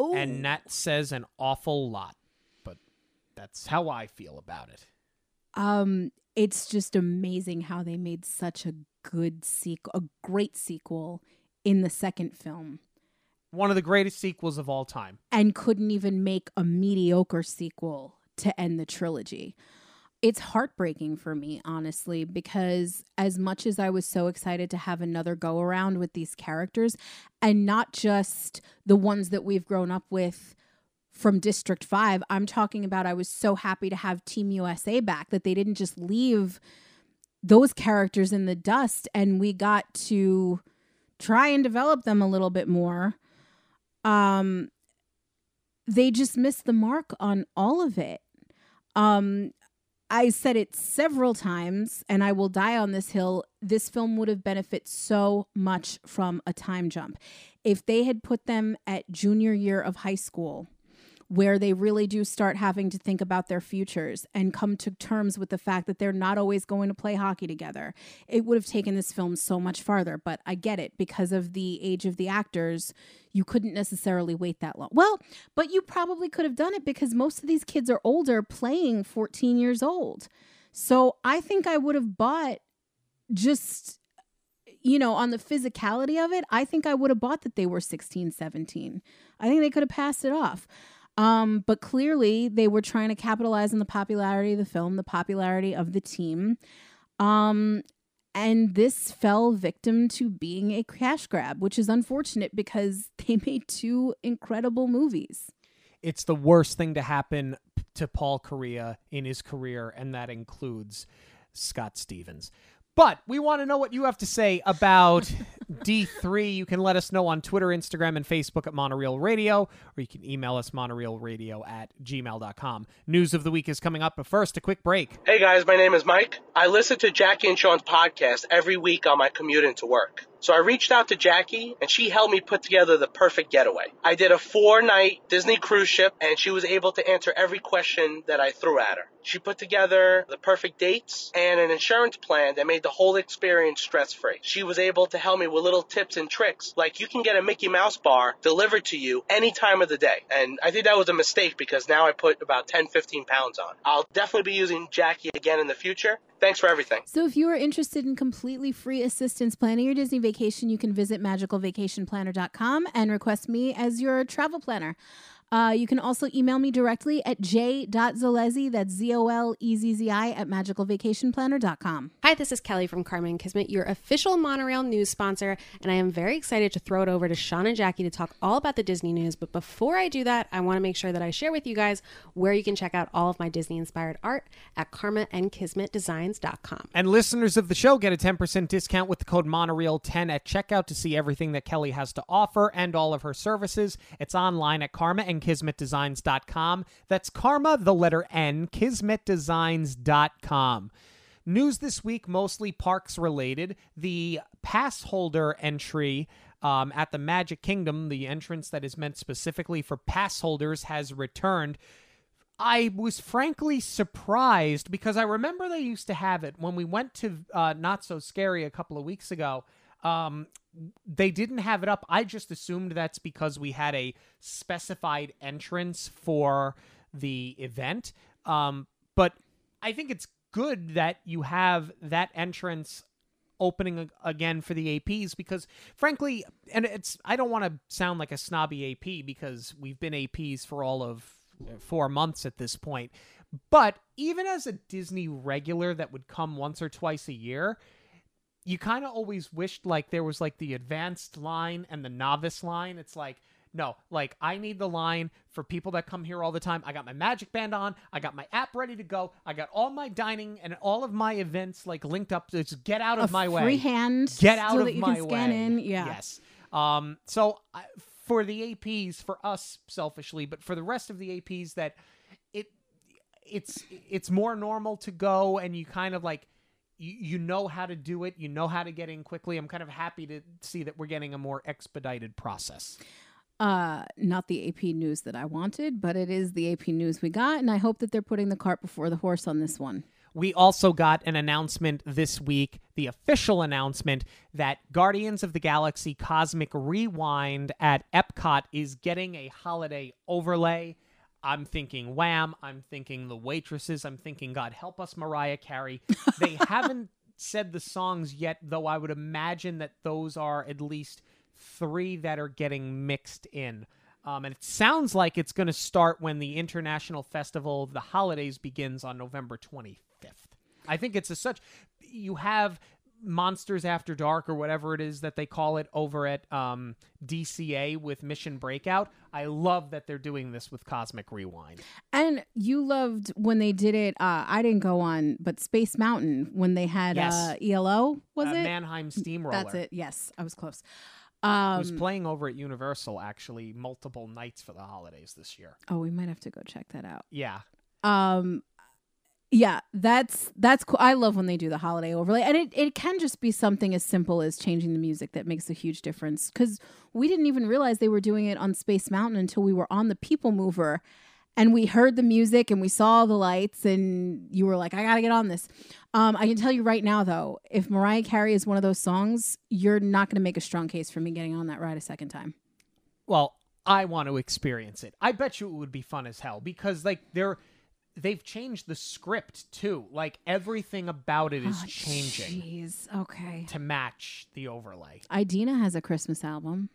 Ooh. And that says an awful lot. But that's how I feel about it. Um, it's just amazing how they made such a good sequel, a great sequel in the second film. One of the greatest sequels of all time. And couldn't even make a mediocre sequel to end the trilogy. It's heartbreaking for me, honestly, because as much as I was so excited to have another go around with these characters, and not just the ones that we've grown up with from District 5. I'm talking about I was so happy to have Team USA back that they didn't just leave those characters in the dust and we got to try and develop them a little bit more. Um they just missed the mark on all of it. Um I said it several times and I will die on this hill. This film would have benefited so much from a time jump. If they had put them at junior year of high school, where they really do start having to think about their futures and come to terms with the fact that they're not always going to play hockey together. It would have taken this film so much farther, but I get it because of the age of the actors. You couldn't necessarily wait that long. Well, but you probably could have done it because most of these kids are older playing 14 years old. So I think I would have bought just you know, on the physicality of it, I think I would have bought that they were 16, 17. I think they could have passed it off. Um, but clearly, they were trying to capitalize on the popularity of the film, the popularity of the team. Um, and this fell victim to being a cash grab, which is unfortunate because (laughs) they made two incredible movies. It's the worst thing to happen to Paul Kariya in his career, and that includes Scott Stevens. But we want to know what you have to say about (laughs) D3. You can let us know on Twitter, Instagram, and Facebook at Monorail Radio, or you can email us monorailradio at gmail.com. News of the week is coming up, but first, a quick break. Hey guys, my name is Mike. I listen to Jackie and Sean's podcast every week on my commute into work. So I reached out to Jackie and she helped me put together the perfect getaway. I did a four night Disney cruise ship and she was able to answer every question that I threw at her. She put together the perfect dates and an insurance plan that made the whole experience stress free. She was able to help me with little tips and tricks like you can get a Mickey Mouse bar delivered to you any time of the day. And I think that was a mistake because now I put about 10, 15 pounds on. I'll definitely be using Jackie again in the future. Thanks for everything. So, if you are interested in completely free assistance planning your Disney vacation, you can visit magicalvacationplanner.com and request me as your travel planner. Uh, you can also email me directly at j.zolezzi, that's Z-O-L-E-Z-Z-I, at magicalvacationplanner.com. Hi, this is Kelly from Karma and Kismet, your official Monorail news sponsor, and I am very excited to throw it over to Sean and Jackie to talk all about the Disney news. But before I do that, I want to make sure that I share with you guys where you can check out all of my Disney-inspired art at karmaandkismetdesigns.com. And listeners of the show get a 10% discount with the code Monorail10 at checkout to see everything that Kelly has to offer and all of her services. It's online at Karma and kismetdesigns.com. That's karma, the letter N, kismetdesigns.com. News this week, mostly parks related. The pass holder entry um, at the Magic Kingdom, the entrance that is meant specifically for pass holders, has returned. I was frankly surprised because I remember they used to have it when we went to uh, Not So Scary a couple of weeks ago. Um, they didn't have it up. I just assumed that's because we had a specified entrance for the event. Um, but I think it's good that you have that entrance opening again for the APs because frankly and it's I don't want to sound like a snobby AP because we've been APs for all of 4 months at this point but even as a Disney regular that would come once or twice a year you kind of always wished like there was like the advanced line and the novice line. It's like, no, like I need the line for people that come here all the time. I got my magic band on. I got my app ready to go. I got all my dining and all of my events like linked up. To just get out of A my way. freehand Get out so of that you my can scan way. in. Yeah. Yes. Um. So I, for the APs, for us selfishly, but for the rest of the APs, that it it's it's more normal to go and you kind of like you, know how to do it you know how to get in quickly i'm kind of happy to see that we're getting a more expedited process Uh, not the AP news that I wanted, but it is the AP news we got, and I hope that they're putting the cart before the horse on this one. we also got an announcement this week, the official announcement that Guardians of the Galaxy Cosmic Rewind at Epcot is getting a holiday overlay. I'm thinking Wham, I'm thinking the waitresses, I'm thinking God help us Mariah Carey. (laughs) They haven't said the songs yet, though I would imagine that those are at least three that are getting mixed in. Um, and it sounds like it's going to start when the International Festival of the Holidays begins on November 25th. I think it's a such. You have Monsters After Dark or whatever it is that they call it over at um, DCA with Mission Breakout. I love that they're doing this with Cosmic Rewind. And you loved when they did it. Uh, I didn't go on, but Space Mountain when they had Yes. uh, ELO was uh, it? Mannheim Steamroller. That's it. Yes, I was close. Um, was playing over at Universal actually multiple nights for the holidays this year. oh, we might have to go check that out. Yeah. Um, Yeah, that's that's cool. I love when they do the holiday overlay, and it, it can just be something as simple as changing the music that makes a huge difference. Because we didn't even realize they were doing it on Space Mountain until we were on the People Mover, and we heard the music and we saw the lights, and you were like, "I gotta get on this." Um, I can tell you right now, though, if Mariah Carey is one of those songs, you're not gonna make a strong case for me getting on that ride a second time. Well, I want to experience it. I bet you it would be fun as hell because like they're they've changed the script too. Like everything about it is Oh, changing Jeez. Okay. to match the overlay. Idina has a Christmas album.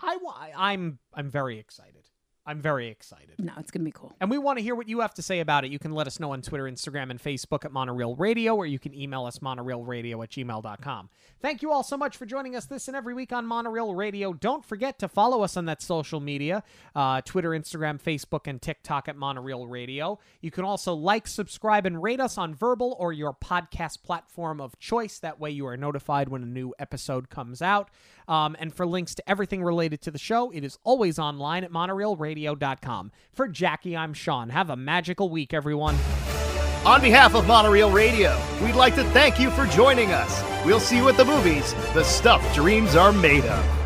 I I'm I'm very excited. I'm very excited. No, it's gonna be cool. And we want to hear what you have to say about it. You can let us know on Twitter, Instagram, and Facebook at Monorail Radio, or you can email us monorailradio at gmail.com. Thank you all so much for joining us this and every week on Monorail Radio. Don't forget to follow us on that social media uh, Twitter, Instagram, Facebook, and TikTok at Monorail Radio. You can also like, subscribe, and rate us on Verbal or your podcast platform of choice. That way you are notified when a new episode comes out. Um, and for links to everything related to the show, it is always online at monorailradio.com. For Jackie, I'm Sean. Have a magical week, everyone. On behalf of Monorail Radio, we'd like to thank you for joining us. We'll see you at the movies, the stuff dreams are made of.